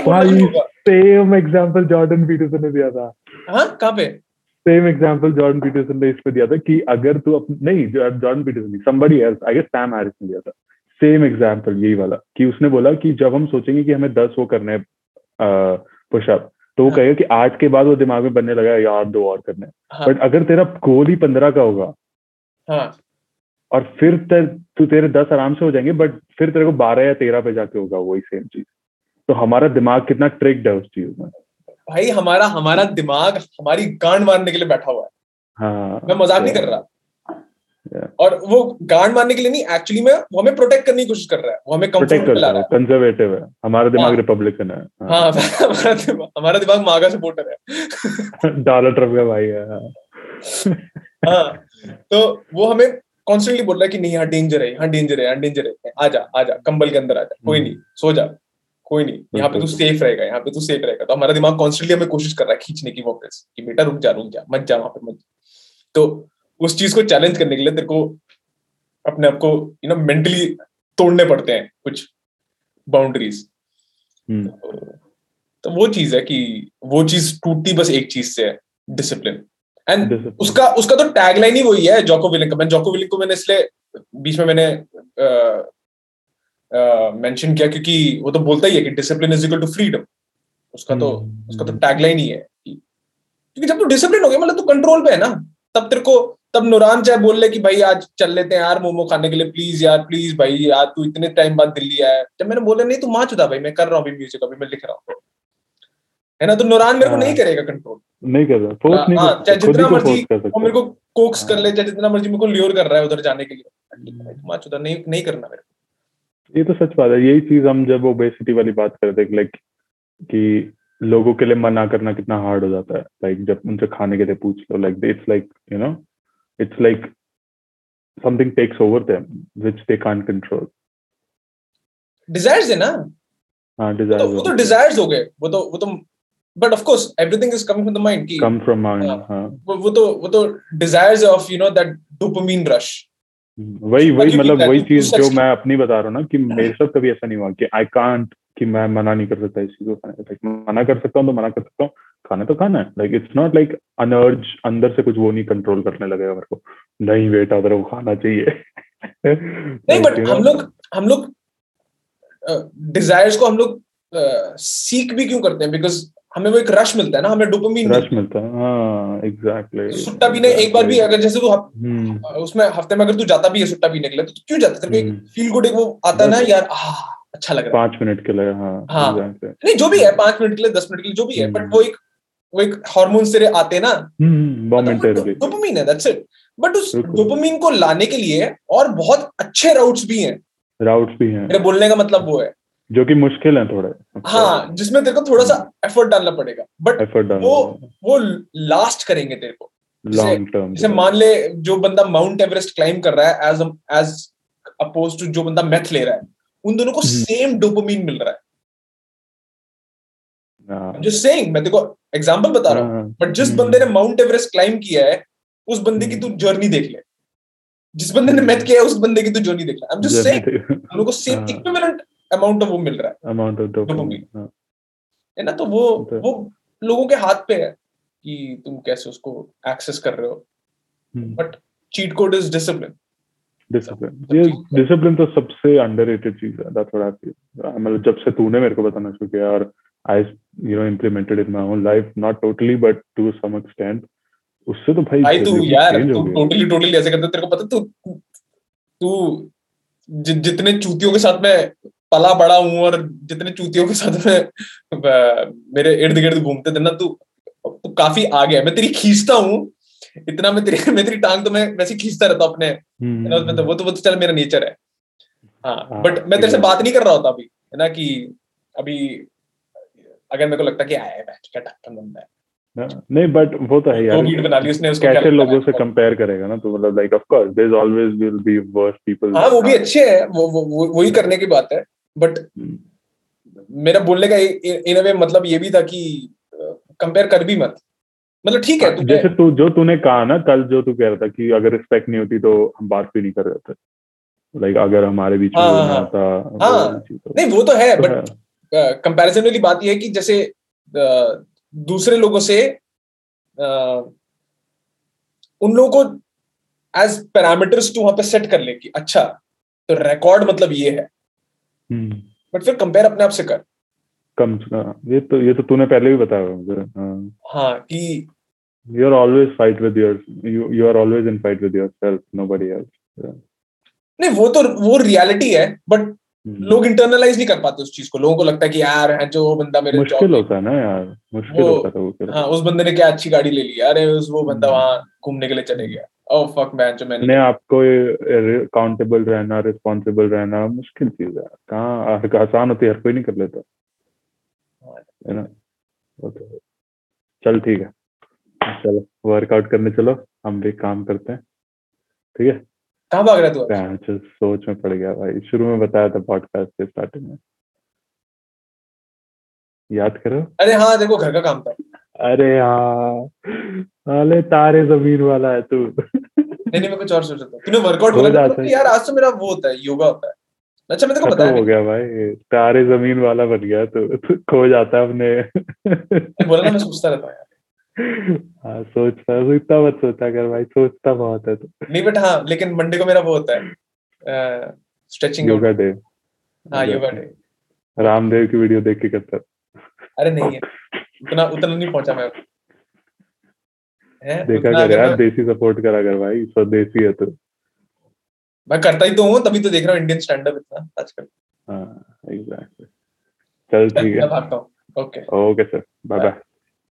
B: भाई। सेम एग्जांपल जॉर्डन पीटरसन ने दिया था।
A: हाँ कहाँ पे?
B: सेम एग्जांपल जॉर्डन पीटरसन ने इस पे दिया था कि अगर तू अप, नहीं जॉर्डन पीटरसन नहीं somebody else I guess Sam Harris ने दिया था। सेम एग्जांपल यही वाला कि उसने बोला कि जब हम सोचेंगे कि हमें दस वो करने पुशअप तो वो
A: हाँ।
B: कहेगा कि आठ के बाद वो दिमाग में बनने लगा यार दो और करने
A: हाँ।
B: बट अगर तेरा गोल ही पंद्रह का होगा
A: हाँ।
B: और फिर तर, तू तेरे दस आराम से हो जाएँगे बट फिर तेरे को बारह या तेरह पे जाके होगा वही सेम चीज़। तो हमारा दिमाग कितना ट्रिक्ड है उस चीज़ में।
A: भाई हमारा हमारा दिमाग हमारी गांड मारने के लिए बैठा हुआ है।
B: हाँ
A: मैं मज़ाक नहीं कर रहा।
B: Yeah.
A: और वो गांड मारने के लिए नहीं एक्चुअली में वो हमें प्रोटेक्ट करने की कोशिश कर रहा है। वो हमें
B: प्रोटेक्ट
A: कंफर्ट
B: है
A: रहा है।
B: कंजर्वेटिव है। हमारा दिमाग
A: हाँ।
B: रिपब्लिकन है।
A: हाँ [LAUGHS] हमारा दिमाग हमारा दिमाग मागा सपोर्टर है। [LAUGHS]
B: डॉलर ट्रंप का भाई है हाँ।
A: हाँ तो वो हमें कॉन्स्टेंटली बोल रहा है कि नहीं यहाँ डेंजर है यहाँ डेंजर है यहाँ डेंजर है। आजा आजा कंबल के अंदर आजा। कोई
B: हम्म।
A: नहीं सो जा। कोई नहीं यहाँ पे तू सेफ़ रहेगा यहाँ पे तू सेफ़ रहेगा। तो हमारा दिमाग कॉन्स्टेंटली हमें कोशिश कर रहा है खींचने की वापस कि बेटा रुक जा रुक जा मत जा वहाँ पे मत जा। तो उस चीज़ को चैलेंज करने के लिए तेरे को अपने आप को यू नो मेंटली तोड़ने पड़ते हैं कुछ बाउंड्रीज
B: हम्म,
A: तो वो चीज़ है कि वो चीज़ टूटती बस एक चीज़ से है डिसिप्लिन एंड उसका उसका तो टैगलाइन ही वही है जोको विलिंग का। मैं जोको विलिंग को मैंने इसलिए बीच में मैंने मेंशन किया क्योंकि वो तो बोलता ही है कि discipline is equal to freedom उसका तो
B: हम्म,
A: उसका तो टैगलाइन ही है क्योंकि जब तू डिसिप्लिन हो गया मतलब तू कंट्रोल पे है ना तब तेरे को तब नुरान चाहे बोल ले कि भाई आज चल लेते हैं यार मोमो खाने के लिए प्लीज़ यार प्लीज़ भाई यार तू इतने टाइम बाद दिल्ली आया। जब मैंने बोला नहीं तू माँ चुदा भाई मैं कर रहा हूँ अभी म्यूज़िक अभी मैं लिख रहा हूँ। है ना? तो नुरान मेरे को
B: हाँ।
A: नहीं करेगा कंट्रोल
B: नहीं कर रहा। फोर्स नहीं
A: हाँ,
B: कर सकता खुद ही
A: जितना मर्ज़ी वो मेरे को कोक्स कर
B: हाँ।
A: ले चाहे जितना मर्ज़ी मेरे को ल्योर कर रहा है उधर जाने के लिए। माँ चुदा नहीं नहीं करना मेरे
B: ये तो सच बात है। यही चीज़ हम जब ओबेसिटी वाली बात करते थे लाइक कि लोगों के लिए मना करना कितना हार्ड हो जाता है। लाइक जब उनसे खाने के लिए पूछ लो like it's like you know it's like something takes over them which they can't control
A: desires है ना?
B: हाँ
A: तो वो तो डिजायर्स हो गए। वो तो वो तो but of course everything is coming from the mind की
B: कम फ्रॉम माइंड
A: वो वो तो वो तो desires of you know that dopamine rush
B: वही वही मतलब वही चीज़ जो मैं अपनी बता रहा हूँ ना कि [LAUGHS] मेरे साथ कभी ऐसा नहीं हुआ कि आई कांट कि मैं मना नहीं कर सकता इस चीज़ को खाने का। मना कर सकता हूँ तो मना कर सकता हूँ। खाना तो खाना है। Like it's not like an urge अंदर से कुछ वो नहीं कंट्रोल करने लगेगा मेरे को। नहीं बेटा तेरे को खाना चाहिए।
A: नहीं बट हम लोग हम लोग डिजायर्स को हम लोग सीख भी क्यों करते हैं? बिकॉज़ हमें वो एक रश मिलता है ना हमें डोपामाइन
B: रश मिलता है हाँ एग्जैक्टली
A: सुट्टा पीने exactly. एक बार भी अगर जैसे तू हफ-
B: हम्म।
A: उसमें हफ़्ते में अगर तू जाता भी है सुट्टा पीने के लिए तो क्यों जाता है?
B: हम्म।
A: फील गुड एक वो आता है ना यार आह, अच्छा लग रहा है।
B: पाँच मिनट के लिए हाँ
A: हाँ।
B: एग्जैक्टली
A: नहीं जो भी है पाँच मिनट के लिए दस मिनट के लिए जो भी है
B: हम्म।
A: बट वो एक वो एक हार्मोन्स तेरे आते हैं ना। डोपामीन है दैट्स इट बट उस। डोपामीन को लाने के लिए और बहुत अच्छे राउट्स भी हैं।
B: राउट्स भी हैं।
A: मेरे बोलने का मतलब वो है।
B: जो कि मुश्किल है थोड़े।
A: हाँ जिसमें तेरे को थोड़ा सा एफर्ट डालना पड़ेगा। बट
B: एफर्ट
A: वो- वो लास्ट करेंगे तेरे को।
B: लॉन्ग टर्म
A: जैसे मान ले जो बंदा माउंट एवरेस्ट क्लाइम कर रहा है एज एज अपोज टू जो बंदा मैथ ले रहा है उन दोनों को
B: हम्म।
A: सेम डोपामीन मिल रहा है।
B: हाँ,
A: जो सेइंग मैं को एग्जांपल बता रहा हूँ।
B: हाँ,
A: बट जिस
B: हम्म।
A: बंदे ने माउंट एवरेस्ट क्लाइम किया है उस बंदे की तू जर्नी देख ले। जिस बंदे ने
B: हम्म।
A: मैथ किया है उस बंदे की तू जर्नी देख ले। आई एम जस्ट सेइंग हम लोग को सेम
B: हाँ।
A: इक्विवेलेंट अमाउंट ऑफ़ वो मिल रहा है।
B: Amount of. डोपामाइन
A: है। ना? तो वो
B: तो-
A: वो लोगों के हाथ पे है कि तुम कैसे उसको एक्सेस कर रहे हो। But cheat code is discipline
B: discipline ये डिसिप्लिन तो सबसे अंडररेटेड चीज़ है दैट्स व्हाट आई फील मतलब जब से तूने मेरे को बताना शुरू किया और I you know implemented in my own life not totally but to some extent उससे तो भाई
A: भाई तू यार तू टोटली टोटली ऐसे करते तेरे को पता तू तू जितने चूतियों के साथ में पला बड़ा हूँ और जितने चूतियों के साथ में मेरे इर्द गिर्द घूमते थे ना तू तू काफ़ी आगे है। मैं तेरी खींचता हूँ इतना मैं तेरी [LAUGHS] मैं तेरी टांग तो मैं वैसे खींचता रहता हूँ अपने है उसमें तो वो तो वो तो चल मेरा नेचर है। हाँ
B: हाँ,
A: बट मैं तेरे से बात नहीं कर रहा होता अभी है ना कि अभी अगर मेरे को लगता कि आया है क्या ढक्कन बंदा है।
B: हाँ, नहीं बट वो तो है यार।
A: बना ली उसने उसको
B: कैसे लोगों से कंपेयर करेगा ना तो मतलब like of course there is always will be worse people
A: हाँ वो भी अच्छे है वो वो- वही करने की बात है। बट मेरा बोलने का इन अ वे मतलब ये भी था कि कंपेयर कर भी मत। मतलब ठीक है
B: जैसे तू जो तूने कहा ना कल जो तू कह रहा था कि अगर रिस्पेक्ट नहीं होती तो हम बात भी नहीं कर रहे थे। लाइक अगर हमारे बीच में
A: हाँ,
B: वो
A: हाँ, हाँ।
B: होता वो
A: हाँ,
B: तो-
A: नहीं वो तो है
B: तो
A: बट
B: है।
A: कंपैरिजन वाली बात ये है कि जैसे दूसरे लोगों से उन लोगों को एज पैरामीटर्स तू वहाँ पे सेट कर ले कि अच्छा तो रिकॉर्ड मतलब ये है। बट फिर कंपेयर अपने आप से कर।
B: कम हाँ, ये तो ये तो तूने पहले भी बताया मुझे हाँ।
A: हाँ कि
B: you are always fight with your you are always in fight with yourself nobody else
A: नहीं वो तो वो रियलिटी है बट
B: हम्म।
A: लोग इंटरनलाइज नहीं कर पाते उस चीज़ को। लोगों को लगता है कि यार है जो बंदा मेरे
B: मुश्किल होता है ना यार मुश्किल होता था वो
A: हाँ उस बंदे ने क्या अच्छी गाड़ी ले ली अरे उस वो बंदा
B: हम्म।
A: वहाँ घूमने के लिए चले गया। ओ फक मैन जो मैंने
B: अपने आप अकाउंटेबल रहना रिस्पॉन्सिबल रहना मुश्किल चीज़ है। कहाँ हर- आसान होती है हर कोई नहीं कर लेता। है ना? वो तो चल ठीक है। चलो वर्कआउट करने चलो हम भी काम करते हैं। ठीक है?
A: कहाँ भाग रहा है तू?
B: सोच में पड़ गया भाई। शुरू में बताया था पॉडकास्ट के स्टार्टिंग में। याद करो
A: अरे हाँ देखो घर का काम था।
B: अरे हाँ अरे तारे ज़मीन वाला है तू।
A: नहीं नहीं मैं कुछ और सोच रहा था। तूने वर्कआउट बोला
B: जाता
A: तो
B: है।
A: यार आज तो मेरा वो होता है योगा होता है। अच्छा मैं तेरे को बताया
B: हो गया भाई तारे ज़मीन वाला बन गया तू तू खो जाता है अपने।
A: बोला ना मैं सोचता रहता हूँ
B: हाँ सोचता इतना मत सोचा कर भाई सोचता बहुत है तू।
A: नहीं बट हाँ लेकिन मंडे को मेरा वो होता है स्ट्रेचिंग
B: योगा डे।
A: हाँ योगा डे।
B: रामदेव की वीडियो देख के करता।
A: अरे नहीं है। उतना उतना नहीं पहुँचा मैं हैं?
B: देखा कर यार देसी सपोर्ट करा कर भाई स्वदेशी है तो।
A: मैं करता ही तो हूँ तभी तो देख रहा हूँ इंडियन स्टैंड अप इतना आजकल।
B: हाँ एग्जैक्टली चल ठीक है।
A: Okay
B: okay sir bye bye